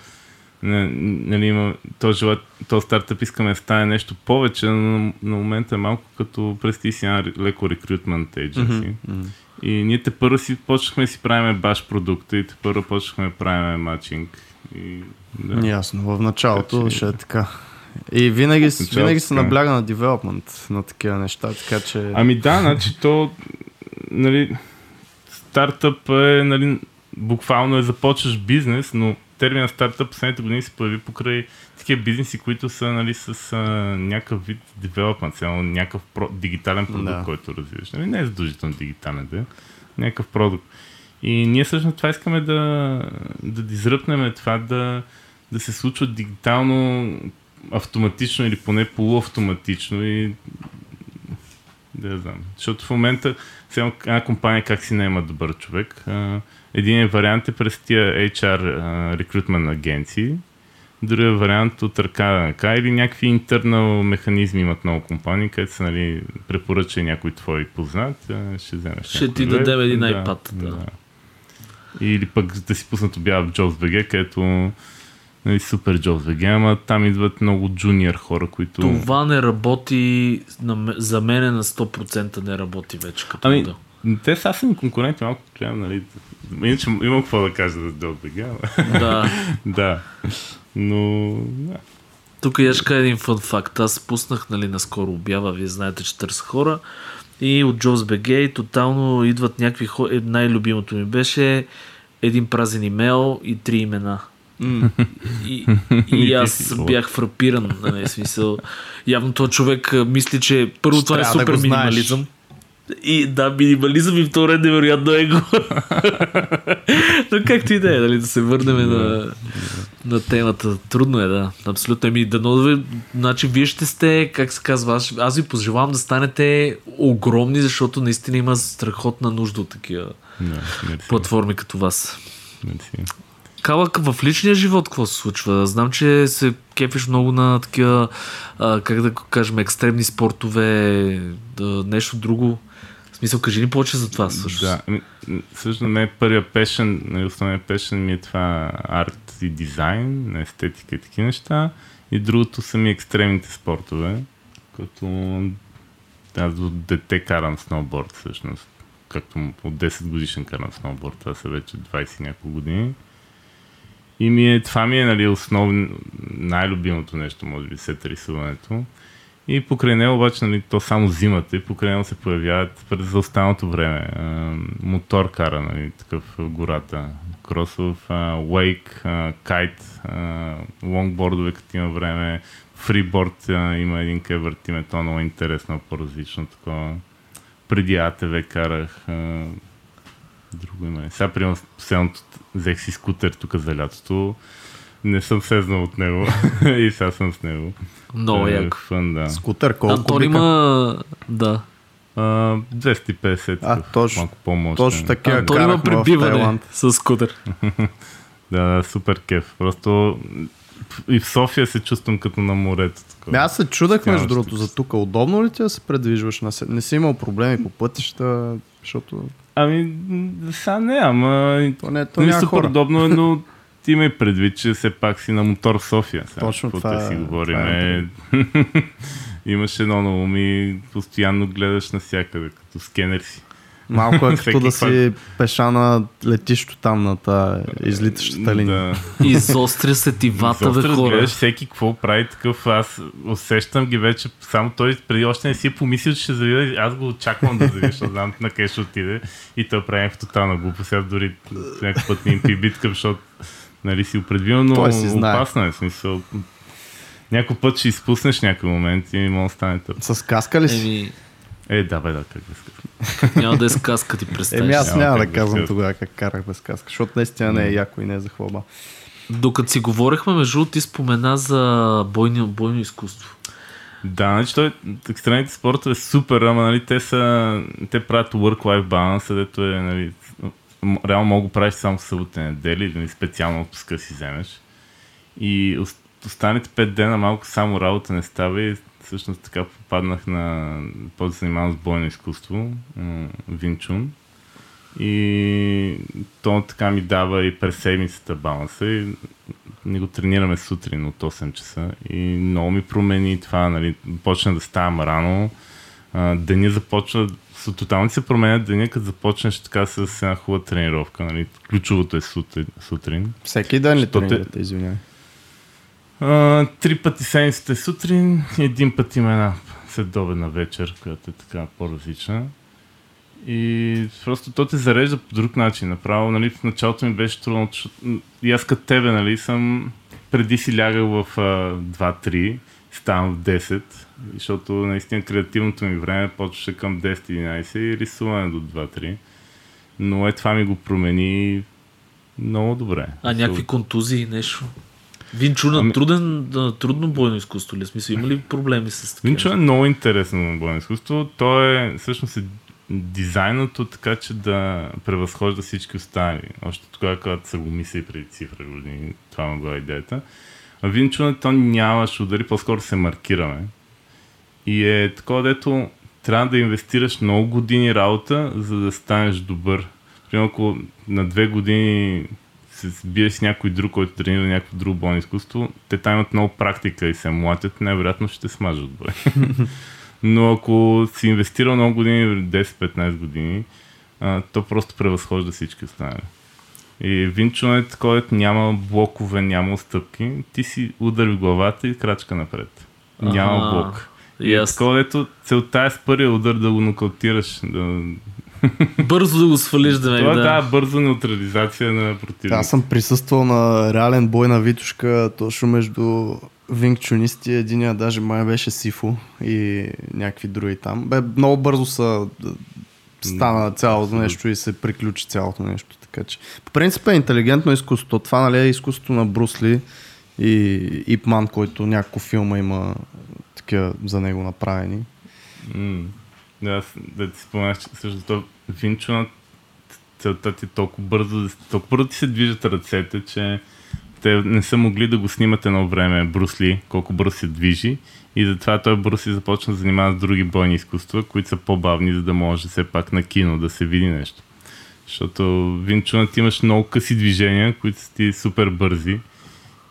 [SPEAKER 3] нали, има, този, желат, този стартъп искаме да стане нещо повече, но на момента е малко като представи си една леко рекрутмент agency. И ние те първо си почнахме да си правиме баш продукта и те първо почнахме да правиме матчинг. И, да.
[SPEAKER 2] Ясно, в началото
[SPEAKER 3] Така че-
[SPEAKER 2] ще е така. И винаги,
[SPEAKER 3] началото
[SPEAKER 2] винаги се набляга на девелопмент на такива неща, така че...
[SPEAKER 3] Ами да, значи то, нали, стартъп е, нали, буквално е започваш бизнес, но термина стартъп последните години се появи покрай такива бизнеси, които са нали, с а, някакъв вид девелопмент, някакъв про, дигитален продукт,
[SPEAKER 2] Да.
[SPEAKER 3] който развиваш. Нали, не е задължително дигитален, да е. някакъв продукт. И ние всъщност това искаме да, да дизръпнем това да, да се случва дигитално, автоматично или поне полуавтоматично и да я знам. Защото в момента сега една компания как си наема добър човек. А, Един вариант е през тия HR рекрутмент агенции, другия вариант от ръка на ръка или някакви интернал механизми имат много компании, където се нали, препоръча някой твой познат, ще вземеш
[SPEAKER 1] Ще ти дадем
[SPEAKER 3] лев.
[SPEAKER 1] един
[SPEAKER 3] Да,
[SPEAKER 1] iPad, да.
[SPEAKER 3] Или пък да си пуснат обява в JobsBG, където нали, супер JobsBG, ама там идват много джуниор хора, които...
[SPEAKER 1] Това не работи, за мен на 100% не работи вече като
[SPEAKER 3] Ами,
[SPEAKER 1] модел.
[SPEAKER 3] Те са са ми конкуренти, малко гледам, нали. Иначе имам какво да кажа за JobsBG, ама...
[SPEAKER 1] Да.
[SPEAKER 3] да. Но... Да.
[SPEAKER 1] Тук я ще кажа един фън факт. Аз пуснах нали, наскоро обява, вие знаете, че търся хора. И от JobsBG тотално идват някакви хора. Е, Най-любимото ми беше един празен имейл и три имена. И, и аз бях фрапиран. Нали, смисъл. Явно този човек мисли, че първо
[SPEAKER 2] Ще
[SPEAKER 1] това е
[SPEAKER 2] да
[SPEAKER 1] супер
[SPEAKER 2] знаеш.
[SPEAKER 1] минимализъм. И да, минимализъм и е невероятно его. Но както и да е, нали, да се върнем на, на темата. Трудно е, да. Абсолютно. Еми, дано да ви, значи, вие ще сте, как се казва, аз, аз ви пожелавам да станете огромни, защото наистина има страхотна нужда от такива
[SPEAKER 3] мерси.
[SPEAKER 1] платформи като вас.
[SPEAKER 3] мерси.
[SPEAKER 1] Калък, в личния живот какво се случва? Знам, че се кефиш много на такива, а, как да кажем, екстремни спортове, да, нещо друго. В смисъл, кажи ни повече за това също.
[SPEAKER 3] Да, всъщност не е първия пешен, нали, основният пешен ми е това арт и дизайн, естетика и такива неща. И другото са ми екстремните спортове, като аз до дете карам сноуборд всъщност. Както от 10 годишен карам сноуборд, това са вече 20 и няколко години. И ми е, това ми е нали, основно, най-любимото нещо, може би, след рисуването. И покрай него обаче, нали, то само зимата и покрай него се появяват през за останалото време. А, мотор кара, нали, такъв в гората. Кросов, а, кайт, лонгбордове, като има време. Фриборд има един къде въртиме, то много интересно, по-различно такова. Преди АТВ карах. А, друго има. Сега, примерно, последното взех си скутер тук за лятото. Не съм сезнал от него и сега съм с него.
[SPEAKER 1] Много
[SPEAKER 3] Е,
[SPEAKER 1] яко.
[SPEAKER 3] Фън, да.
[SPEAKER 2] Скутер колко
[SPEAKER 1] Антон има... Да.
[SPEAKER 3] А, 250,
[SPEAKER 2] А, точно-
[SPEAKER 3] малко по-мощен.
[SPEAKER 2] Точно такива
[SPEAKER 1] Антон има
[SPEAKER 2] Тайланд.
[SPEAKER 1] с скутер.
[SPEAKER 3] Да, да, супер кеф. Просто и в София се чувствам като на морето. Такова.
[SPEAKER 2] Аз се чудах, между другото, за тук. Удобно ли ти да се предвижваш? На се- Не си имал проблеми по пътища, защото
[SPEAKER 3] Ами, сега не, ама...
[SPEAKER 2] то не е то хора.
[SPEAKER 3] удобно е, но ти имай предвид, че все пак си на мотор София. Сега,
[SPEAKER 2] Точно това
[SPEAKER 3] да си
[SPEAKER 2] е-
[SPEAKER 3] говорим.
[SPEAKER 2] това е
[SPEAKER 3] Е... Имаш едно на ум и постоянно гледаш навсякъде, като скенер си.
[SPEAKER 2] Малко е като да си пеша на летището там на тази излитащата линия.
[SPEAKER 3] Да.
[SPEAKER 1] Изостря сетивата, бе,
[SPEAKER 3] Изобщо
[SPEAKER 1] хора.
[SPEAKER 3] всеки какво прави такъв. Аз усещам ги вече. Само той преди още не си е помислил, че ще завида. Аз го очаквам да завида, защото знам на къде ще отиде. И той прави в тотална глупост. Аз дори някакъв път не им пи битка, защото нали, си го предвидил, но
[SPEAKER 2] си знае.
[SPEAKER 3] опасно е. Смисъл, някой път ще изпуснеш някой момент и може да стане тъп.
[SPEAKER 2] С каска ли си?
[SPEAKER 1] Еми,
[SPEAKER 3] Е, да, бе, да, как да скажа.
[SPEAKER 1] няма да е сказка, ти представиш.
[SPEAKER 2] Еми аз
[SPEAKER 3] няма
[SPEAKER 2] няма да казвам тогава как карах без каска, защото наистина не е яко и не е за хлоба.
[SPEAKER 1] Докато си говорихме, между другото, ти спомена за бойно, бойно изкуство.
[SPEAKER 3] Да, значи той, екстремните спортове е супер, ама нали, те са, те правят work-life balance, където е, нали, реално мога да го правиш само в събота и неделя или нали, специално отпуска си вземеш. И ос- останалите 5 дена малко само работа не става и всъщност така попаднах на по да се занимавам с бойно изкуство, Винчун. И то така ми дава и през седмицата баланса и ние го тренираме сутрин от 8 часа и много ми промени това, нали, почна да ставам рано, деня започва, с- тотално се променя деня, като започнеш така с една хубава тренировка, нали, ключовото е сутрин.
[SPEAKER 2] Всеки ден ли
[SPEAKER 3] те-
[SPEAKER 2] тренирате, извинявай?
[SPEAKER 3] А, три пъти седмицата е сутрин и един път има една следобедна вечер, която е така по-различна. И просто то те зарежда по друг начин. Направо, нали, в началото ми беше трудно. И аз като тебе, нали, съм преди си лягал в uh, 2-3, ставам в 10, защото наистина креативното ми време почваше към 10-11 и рисуване до 2-3. Но е това ми го промени много добре.
[SPEAKER 1] А някакви контузии, нещо? Винчуна ами... труден, трудно бойно изкуство ли? Смисъл, има ли проблеми с
[SPEAKER 3] това? Винчуна е много интересно бойно изкуство. То е всъщност е дизайното така, че да превъзхожда всички останали. Още тогава, когато са го мисли преди цифра години, това му била идеята. А Винчуна то нямаш удари, по-скоро се маркираме. И е такова, дето трябва да инвестираш много години работа, за да станеш добър. Примерно, ако на две години се сбиеш с някой друг, който тренира някакво друго бойно изкуство, те там имат много практика и се млатят, най-вероятно ще смажат бой. Но ако си инвестирал много години, 10-15 години, а, то просто превъзхожда всички останали. И Винчуна е такова, няма блокове, няма отстъпки. Ти си удари в главата и крачка напред. Няма блок.
[SPEAKER 1] Yes.
[SPEAKER 3] Такова, ето целта е с първия удар да го нокаутираш, да,
[SPEAKER 1] бързо да го свалиш да
[SPEAKER 3] Това
[SPEAKER 1] да.
[SPEAKER 3] да, бърза неутрализация на противника.
[SPEAKER 2] Аз съм присъствал на реален бой на Витушка, точно между вингчунисти, единия даже май беше Сифо и някакви други там. Бе, много бързо са стана цялото нещо и се приключи цялото нещо. Така че, по принцип е интелигентно изкуство. Това нали, е изкуството на Брусли и Ипман, който няколко филма има такива за него направени.
[SPEAKER 3] Mm. Да, аз да ти споменах, че също Винчуна целта ти толкова бързо, толкова бързо ти се движат ръцете, че те не са могли да го снимат едно време Брусли, колко бързо се движи и затова той Брусли започна да занимава с други бойни изкуства, които са по-бавни, за да може все пак на кино да се види нещо. Защото Винчуна ти имаш много къси движения, които са ти супер бързи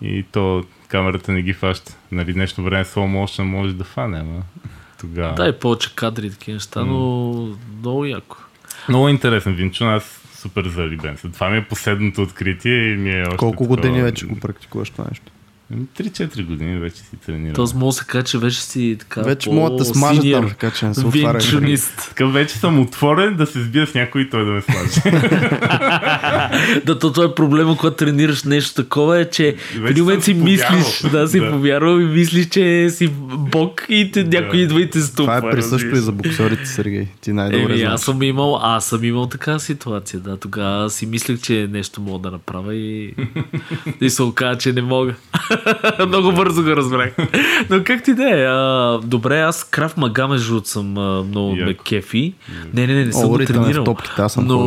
[SPEAKER 3] и то камерата не ги фаща. Нали, днешно време slow motion може да фане, ама тогава.
[SPEAKER 1] Да, и повече кадри и такива неща, но много яко.
[SPEAKER 3] Много интересен Винчун, аз супер залюбен съм. Това ми е последното откритие и ми е още
[SPEAKER 2] Колко
[SPEAKER 3] такова...
[SPEAKER 2] години вече го практикуваш това нещо?
[SPEAKER 3] 3-4 години вече си тренирам.
[SPEAKER 1] Тоест мога да се каже, че вече си така
[SPEAKER 2] Вече могат да
[SPEAKER 1] по-синьор
[SPEAKER 2] там, така че не се отваря.
[SPEAKER 3] Така вече съм отворен да се сбия с някой и той да ме смаже.
[SPEAKER 1] да, то, то е проблема, когато тренираш нещо такова, е, че в
[SPEAKER 3] Вече
[SPEAKER 1] един момент си
[SPEAKER 3] съм
[SPEAKER 1] мислиш,
[SPEAKER 3] повярвал.
[SPEAKER 1] да, си
[SPEAKER 3] Да.
[SPEAKER 1] повярвал и мислиш, че си бог и те, някой идва и те ступа.
[SPEAKER 2] Това е присъщо и за боксерите, Сергей. Ти най-добре
[SPEAKER 1] Еми,
[SPEAKER 2] знаеш.
[SPEAKER 1] аз съм имал, аз съм имал така ситуация, да. Тогава си мислех, че нещо мога да направя и, и се оказа, че не мога. Много бързо го разбрах. Но как ти да е? Добре, аз крав мага между съм а, много ме кефи. Не, не, не, не съм
[SPEAKER 2] О,
[SPEAKER 1] го
[SPEAKER 2] е
[SPEAKER 1] тренирал.
[SPEAKER 2] топките, аз съм
[SPEAKER 1] но,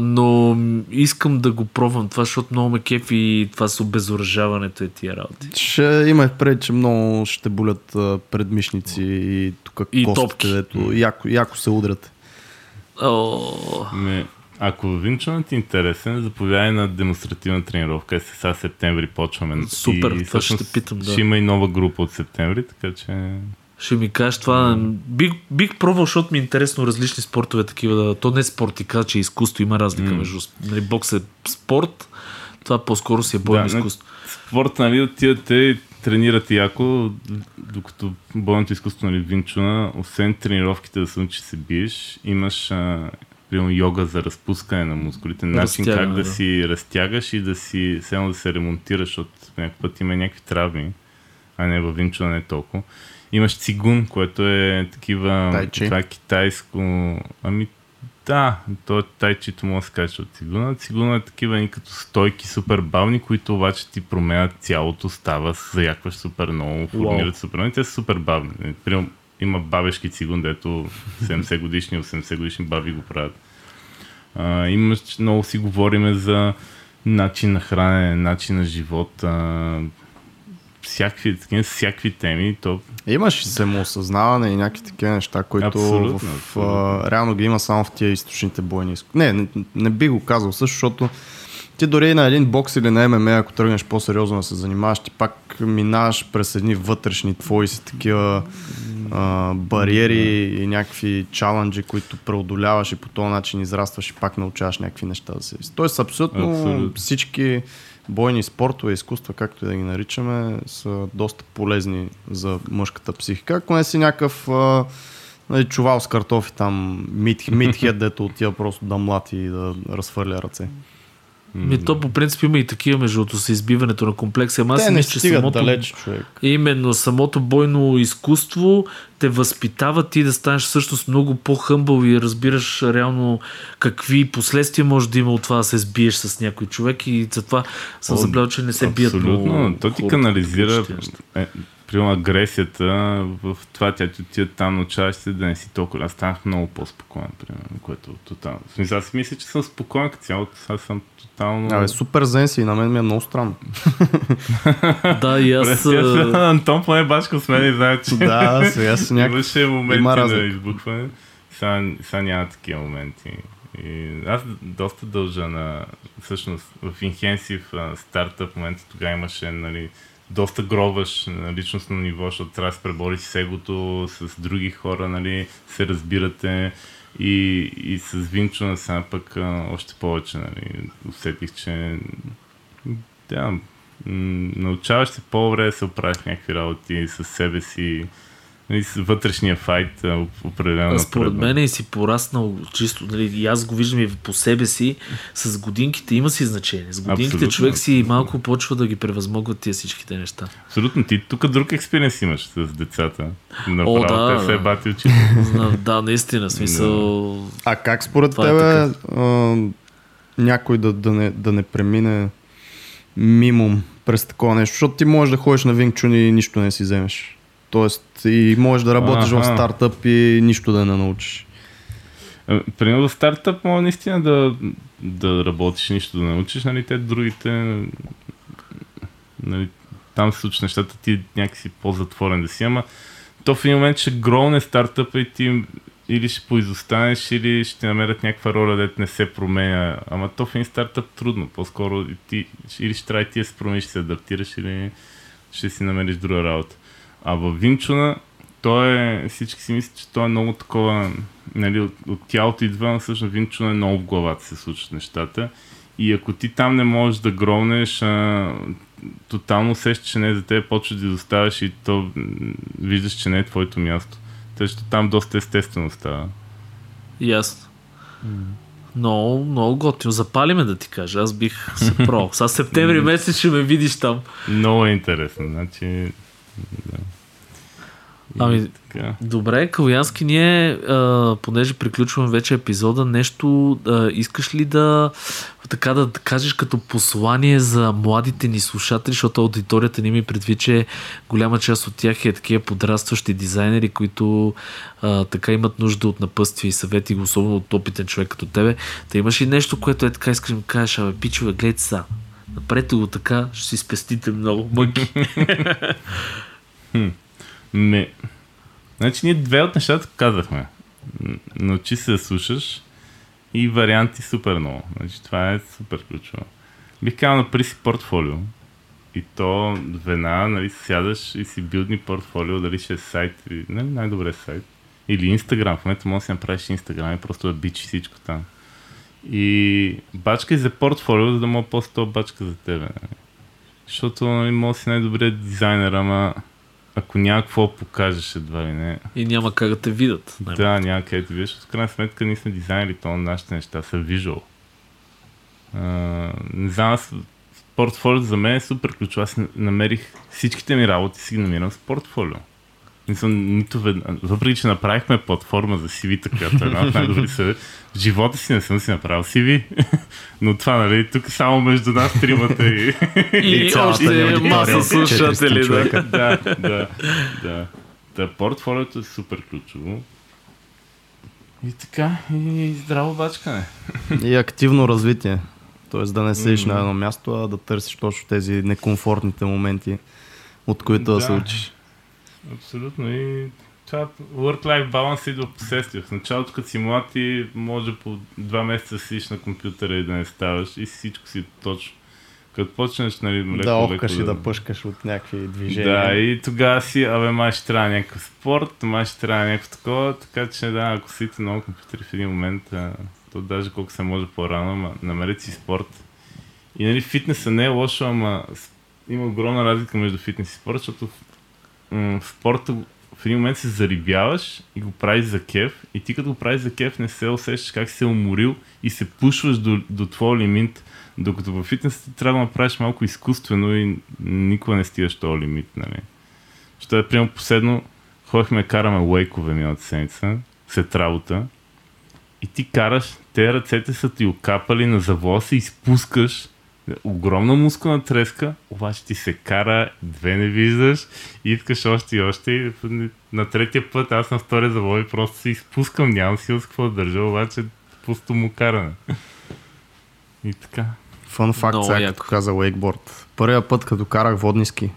[SPEAKER 1] но искам да го пробвам това, защото много ме кефи това с обезоръжаването и тия работи.
[SPEAKER 2] Ще има пред, че много ще болят предмишници и тук
[SPEAKER 1] И
[SPEAKER 2] костите,
[SPEAKER 1] топки.
[SPEAKER 2] дето яко, яко се удрят.
[SPEAKER 1] О,
[SPEAKER 3] Ме, ако Винчунът ти е интересен, заповядай на демонстративна тренировка. Е, сега септември почваме.
[SPEAKER 1] Супер,
[SPEAKER 3] и,
[SPEAKER 1] това ще питам, да.
[SPEAKER 3] Ще има и нова група от септември, така че...
[SPEAKER 1] Ще ми кажеш това. Бих, бих пробвал, защото ми е интересно различни спортове такива. Да, то не е спорт, ти каза, че е изкуство. Има разлика между нали, бокс е спорт, това по-скоро си е бойно
[SPEAKER 3] Да,
[SPEAKER 1] изкуство.
[SPEAKER 3] Спорт, нали, отивате и тренирате яко, докато бойното изкуство, нали, Винчуна, освен тренировките да се научиш се биеш, имаш а, примерно йога за разпускане на мускулите, начин как
[SPEAKER 1] Разтягане,
[SPEAKER 3] да,
[SPEAKER 1] да.
[SPEAKER 3] си разтягаш и да си, все да се ремонтираш, защото някакъв път има някакви травми, а не във Винчуна не толкова. Имаш цигун, което е такива...
[SPEAKER 2] Тайчи.
[SPEAKER 3] Това е китайско... Ами да, то е тайчито да се каже от цигуна. Цигуна е такива ни като стойки супер бавни, които обаче ти променят цялото, става, заякваш супер много, формират супер много. Те са супер бавни. Примерно, има бабешки цигун, дето 70 годишни, 80 годишни баби го правят. А, имаш, много си говориме за начин на хранене, начин на живот, а, всякакви, такива, всякакви теми. То
[SPEAKER 2] Имаш и самоосъзнаване и някакви такива неща, които
[SPEAKER 3] Абсолютно,
[SPEAKER 2] в,
[SPEAKER 3] абсолютно.
[SPEAKER 2] а, реално ги има само в тия източните бойни. Не, не, не би го казал също, защото ти дори на един бокс или на ММА, ако тръгнеш по-сериозно да се занимаваш, ти пак минаваш през едни вътрешни твои си такива а, бариери и някакви чаленджи, които преодоляваш и по този начин израстваш и пак научаваш някакви неща за себе си. Тоест абсолютно,
[SPEAKER 3] Абсолютно.
[SPEAKER 2] всички бойни спортове, изкуства, както и да ги наричаме, са доста полезни за мъжката психика. Ако не си някакъв а, Нали, чувал с картофи там, мит, митхед, дето отива просто да млати и да разхвърля ръце.
[SPEAKER 1] Ми, то по принцип има и такива между другото, с избиването на комплекса. Ама аз мисля, че самото,
[SPEAKER 2] далеч, човек.
[SPEAKER 1] именно самото бойно изкуство те възпитава ти да станеш всъщност много по-хъмбъл и разбираш реално какви последствия може да има от това да се сбиеш с някой човек и затова съм забелязал, че не се бият
[SPEAKER 3] Абсолютно. То ти канализира е, примерно агресията в това, тя ти отида там научаваш се да не си толкова. Аз станах много по-спокоен, примерно, което тотално. В смисъл, аз си мисля, че съм спокоен като цяло. Аз съм тотално...
[SPEAKER 2] Абе, супер зен си, на мен ми е много странно.
[SPEAKER 1] Да, и аз...
[SPEAKER 3] Антон поне бачка с мен и знае, че
[SPEAKER 2] да, сега си някакъв...
[SPEAKER 3] имаше моменти
[SPEAKER 2] има
[SPEAKER 3] на избухване. Сега, сега няма такива моменти. И аз доста дължа на... Всъщност в Инхенсив стартъп момента тогава имаше нали, доста гробаш на личностно ниво, защото трябва да се пребориш с егото, с други хора, нали, се разбирате. И, и с Винчо сега пък а, още повече нали, усетих, че да, научаваш се по-добре да се оправиш някакви работи с себе си, нали, вътрешния файт определено.
[SPEAKER 1] А Според мен е си пораснал чисто, нали, и аз го виждам и по себе си, с годинките има си значение. С годинките
[SPEAKER 3] Абсолютно.
[SPEAKER 1] човек си малко почва да ги превъзмогва тия всичките неща.
[SPEAKER 3] Абсолютно, ти тук друг експириенс имаш с децата. Направо
[SPEAKER 1] да,
[SPEAKER 3] те се
[SPEAKER 1] да.
[SPEAKER 3] бати очите.
[SPEAKER 1] Да, наистина, смисъл...
[SPEAKER 2] А как според
[SPEAKER 1] Това е
[SPEAKER 2] тебе а, някой да, да, не, да не премине мимо през такова нещо? Защото ти можеш да ходиш на Винчун и нищо не си вземеш. Тоест и можеш да работиш в
[SPEAKER 3] Аха.
[SPEAKER 2] стартъп и нищо да не научиш.
[SPEAKER 3] А, Примерно в стартъп може наистина да, да работиш, нищо да научиш, нали, те другите, нали, там се случват нещата, ти някакси по-затворен да си, ама то в един момент ще гролне стартъпа и ти или ще поизостанеш, или ще намерят някаква роля, дето не се променя. Ама то в един стартъп трудно. По-скоро ти, или ще трябва ти да се промениш, ще се адаптираш, или ще си намериш друга работа. А в Винчуна, той е, всички си мислят, че той е много такова, нали, от, от тялото идва, но всъщност Винчуна е много в главата се случват нещата. И ако ти там не можеш да громнеш, а, тотално усещаш, че не е за теб, почваш да изоставаш и то виждаш, че не е твоето място. Тъй, там доста естествено става.
[SPEAKER 1] Ясно. Много, много готино. Запали ме да ти кажа. Аз бих се про. Сега септември месец ще ме видиш там.
[SPEAKER 3] Много е интересно. Значи, да. И
[SPEAKER 1] Ами,
[SPEAKER 3] така.
[SPEAKER 1] Добре, Калуянски, ние, а, понеже приключваме вече епизода, нещо а, искаш ли да така да кажеш като послание за младите ни слушатели, защото аудиторията ни ми предвид, че голяма част от тях е такива подрастващи дизайнери, които а, така имат нужда от напътствия и съвети, особено от опитен човек като тебе. Та имаш ли нещо, което е така, искаш да ми кажеш, абе, пичове, гледайте са. Направете го така, ще си спестите много мъки.
[SPEAKER 3] Ме... Значи ние две от нещата казахме. Научи се да слушаш и варианти супер много. Значи това е супер ключово. Бих казал направи си портфолио. И то веднага нали, сядаш и си билдни портфолио, дали ще е сайт, нали, най-добре сайт. Или Инстаграм. В момента можеш да си направиш Инстаграм и просто да бичи всичко там. И бачкай за портфолио, за да мога после това бачка за тебе. Защото нали, може да си най-добрият дизайнер, ама ако няма какво покажеш едва ли не.
[SPEAKER 1] и няма как да те видят.
[SPEAKER 3] Да, няма къде да видиш. От крайна сметка ние сме дизайнери, то нашите неща са вижуал. не знам, аз портфолио за мен е супер ключово. Аз намерих всичките ми работи, си ги намирам с портфолио. Не съм нито веднъж. Въпреки, че направихме платформа за CV-та, която е една от най-добри. В живота си не съм си направил CV. Но това, нали, тук само между нас тримата и...
[SPEAKER 1] И,
[SPEAKER 2] цялата ни
[SPEAKER 1] още
[SPEAKER 2] аудитория
[SPEAKER 1] маса
[SPEAKER 2] от 400
[SPEAKER 1] слушатели. Да.
[SPEAKER 3] да, да, да. Та портфолиото е супер ключово. И така, и здраво бачкане.
[SPEAKER 2] И активно развитие. Тоест да не седиш на едно място, а да търсиш точно тези некомфортните моменти, от които да,
[SPEAKER 3] Да.
[SPEAKER 2] се учиш.
[SPEAKER 3] Абсолютно. И това work-life balance идва в последствие. В началото, като си млад, ти може по два месеца да седиш на компютъра и да не ставаш и всичко си точно. Като почнеш, нали, леко,
[SPEAKER 2] да охкаш и да пъшкаш от някакви движения.
[SPEAKER 3] Да, и тогава си, абе, май ще трябва някакъв спорт, май ще трябва някакво такова, така че да, ако седите много компютъри в един момент, а, то даже колко се може по-рано, ама намерете си спорт. И нали, фитнеса не е лошо, ама има огромна разлика между фитнес и спорт, защото спорта в един момент се зарибяваш и го правиш за кеф. И ти като го правиш за кеф не се усещаш как се уморил и се пушваш до, до твоя лимит, докато във фитнес ти трябва да направиш малко изкуствено и никога не стигаш този лимит, нали. Що е, примерно, последно ходихме, караме лейкове миналата седмица, след работа. И ти караш, те ръцете са ти окапали на завоя се изпускаш огромна мускулна треска, обаче ти се кара, две не виждаш и искаш още и още. На третия път аз на втория завой просто се изпускам, нямам сила с какво да държа, обаче пусто му каране. И така.
[SPEAKER 2] Фън факт, сега като каза вейкборд. Първия път, като карах водни ски,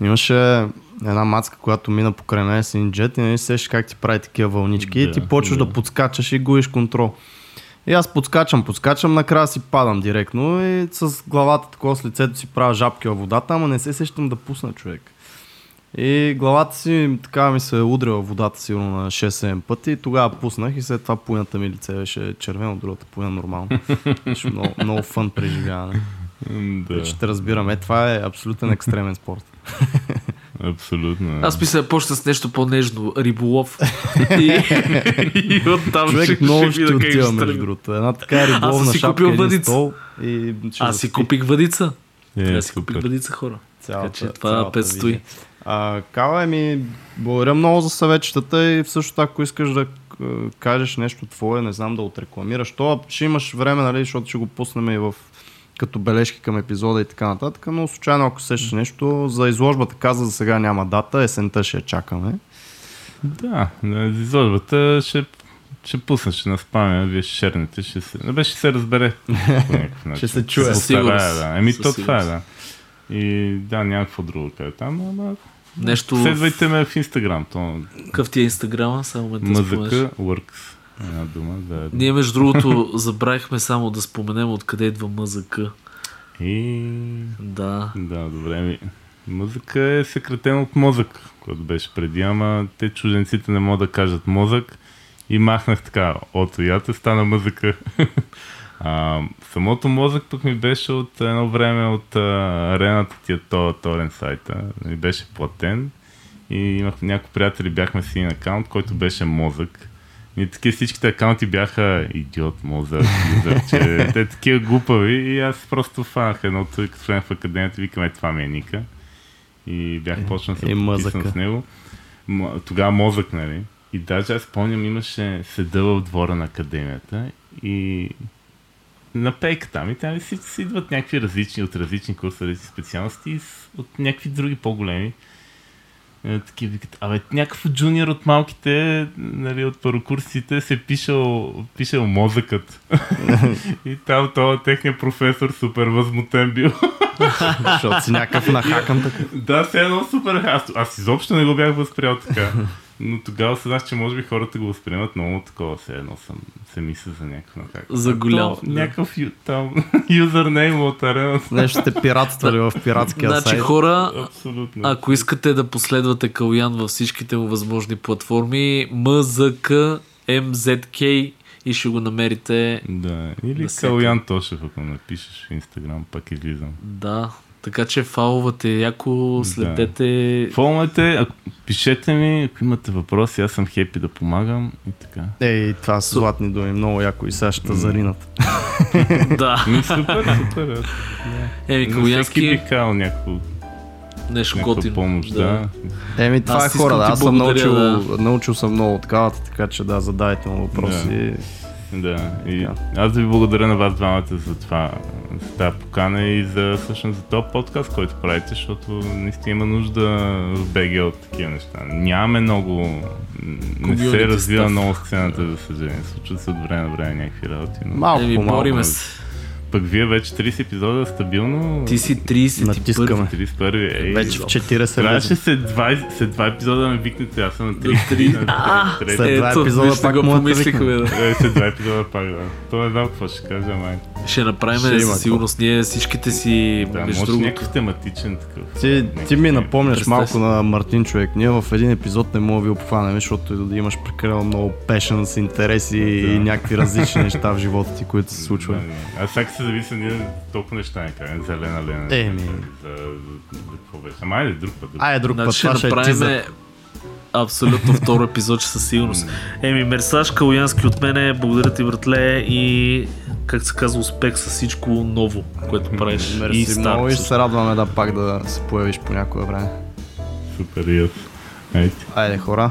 [SPEAKER 2] имаше една мацка, която мина покрай мен с един джет и не сеш как ти прави такива вълнички да, и ти почваш да. да подскачаш и губиш контрол. И аз подскачам, подскачам, накрая си падам директно и с главата такова с лицето си правя жабки във водата, ама не се сещам да пусна човек. И главата си така ми се е удрила в водата сигурно на 6-7 пъти и тогава пуснах и след това пуйната ми лице беше червено, другата пуйна нормално. Беше много, много фън преживяване. Да. Вече те разбирам. Е, това е абсолютен екстремен спорт.
[SPEAKER 3] Абсолютно.
[SPEAKER 1] Аз мисля, почна с нещо по-нежно. Риболов. и, и оттам
[SPEAKER 2] Човек ще, много ще, ще отива, между другото. Една така риболовна
[SPEAKER 1] Аз си
[SPEAKER 2] шапка,
[SPEAKER 1] купил въдица.
[SPEAKER 2] Стол и
[SPEAKER 1] Аз си купих въдица. Yeah, Аз си купих въдица, хора.
[SPEAKER 2] Цялата,
[SPEAKER 1] така че това предстои.
[SPEAKER 2] А, Кала, ми благодаря много за съветчетата и също ако искаш да кажеш нещо твое, не знам да отрекламираш, то ще имаш време, нали, защото ще го пуснем и в като бележки към епизода и така нататък, но случайно ако сещаш нещо, за изложбата каза за сега няма дата, есента ще я чакаме.
[SPEAKER 3] Да, за изложбата ще, ще пусна, ще наспаме, вие ще шернете, ще се, не беше се разбере.
[SPEAKER 2] ще се чуе.
[SPEAKER 3] Сигурно. Да. Еми то това е, да. И да, няма какво друго да кажа там, ама
[SPEAKER 1] Нещо...
[SPEAKER 3] Следвайте ме в Инстаграм. То...
[SPEAKER 1] Какъв ти е Инстаграма? Само ме
[SPEAKER 3] Мъзъка Works. Една дума, да.
[SPEAKER 1] Ние, между другото, забравихме само да споменем откъде идва мъзъка.
[SPEAKER 3] И...
[SPEAKER 1] Да.
[SPEAKER 3] Да, добре. Ми... Музъка е съкратено от мозък, който беше преди, ама те чужденците не могат да кажат мозък и махнах така, ото ята стана музика. а, самото мозък пък ми беше от едно време от а, арената тия то, торен сайта. Ми беше платен и имах някои приятели, бяхме си един акаунт, който беше мозък. И таки всичките акаунти бяха идиот, мозък, че те такива глупави и аз просто фанах едното и като в академията викаме това ми е Ника. И бях е, почнал да се подписвам с него. Тогава мозък, нали? И даже аз спомням, имаше седа в двора на академията и на пейка там и там си, си идват някакви различни, от различни курсове, специалности от някакви други по-големи. Е, такива викат, абе, някакъв джуниор от малките, нали, от първокурсите се пишел, пишел мозъкът. и там това техният професор супер възмутен бил.
[SPEAKER 2] Защото си някакъв нахакан така.
[SPEAKER 3] Да, все едно супер. Аз, аз изобщо не го бях възприял така. Но тогава съзнах, че може би хората го възприемат много такова, все едно съм, се мисля за някакъв как.
[SPEAKER 1] За голям.
[SPEAKER 3] Да. Някакъв там юзернейм от арената.
[SPEAKER 2] Нещо сте пиратствали в пиратския
[SPEAKER 1] значи,
[SPEAKER 2] сайт.
[SPEAKER 1] хора,
[SPEAKER 3] Абсолютно.
[SPEAKER 1] ако искате да последвате Калян във всичките му възможни платформи, MZK, MZK и ще го намерите.
[SPEAKER 3] Да, или Калян Тошев, ако напишеш в Инстаграм, пак излизам.
[SPEAKER 1] Да, така че фаловате яко, следете.
[SPEAKER 3] Да. Фолвате, ако, пишете ми, ако имате въпроси, аз съм хепи да помагам и така.
[SPEAKER 2] Ей, това са златни думи, много яко и сега ще заринат.
[SPEAKER 1] да.
[SPEAKER 3] Ми, супер, супер.
[SPEAKER 1] Еми, Калуянски...
[SPEAKER 3] бих казал някакво
[SPEAKER 1] нещо готино.
[SPEAKER 3] помощ, да.
[SPEAKER 2] да. Еми, това аз е хора, да. Аз съм научил, да. научил съм много от кавата, така че да, задайте му въпроси. Да.
[SPEAKER 3] Да, и аз да ви благодаря на вас двамата за това, за тази покана и за всъщност за този подкаст, който правите, защото наистина има нужда в БГ от такива неща. Нямаме много, не се развива много сцената, за съжаление. Случват се от време на време някакви работи.
[SPEAKER 1] Но... Малко, е, малко. се.
[SPEAKER 3] Пък вие вече 30 епизода стабилно.
[SPEAKER 1] Ти си 30
[SPEAKER 2] Натискаме.
[SPEAKER 3] 31.
[SPEAKER 2] Ей, вече в 40
[SPEAKER 3] Трябваше след 20, след 2 епизода да ме викнете, аз съм на 30.
[SPEAKER 1] А, след 2 епизода пак го помислихме. Да.
[SPEAKER 3] Е, след 2 епизода пак, да. То не знам какво ще кажа, май.
[SPEAKER 1] Ще направим със сигурност ние всичките си
[SPEAKER 3] да, между може някакъв тематичен такъв.
[SPEAKER 2] Ти, ти ми напомняш малко на Мартин човек. Ние в един епизод не мога да ви обхванем, защото да имаш прекалено много с интереси и някакви различни неща в живота ти, които се случват.
[SPEAKER 3] Аз сега се зависи ние толкова неща не кажем. Зелена Лена.
[SPEAKER 2] Еми.
[SPEAKER 3] За, за, за, какво беше? Ама айде друг път.
[SPEAKER 2] Айде друг път. Значи, ще направим
[SPEAKER 1] Абсолютно второ епизод, че със сигурност. Еми, Мерсаж Калуянски от мене, благодаря ти, братле, и как се казва, успех с всичко ново, което правиш.
[SPEAKER 2] Мерси
[SPEAKER 1] и старо.
[SPEAKER 2] много и се радваме да пак да се появиш по някое време.
[SPEAKER 3] Супер, и
[SPEAKER 2] Айде хора,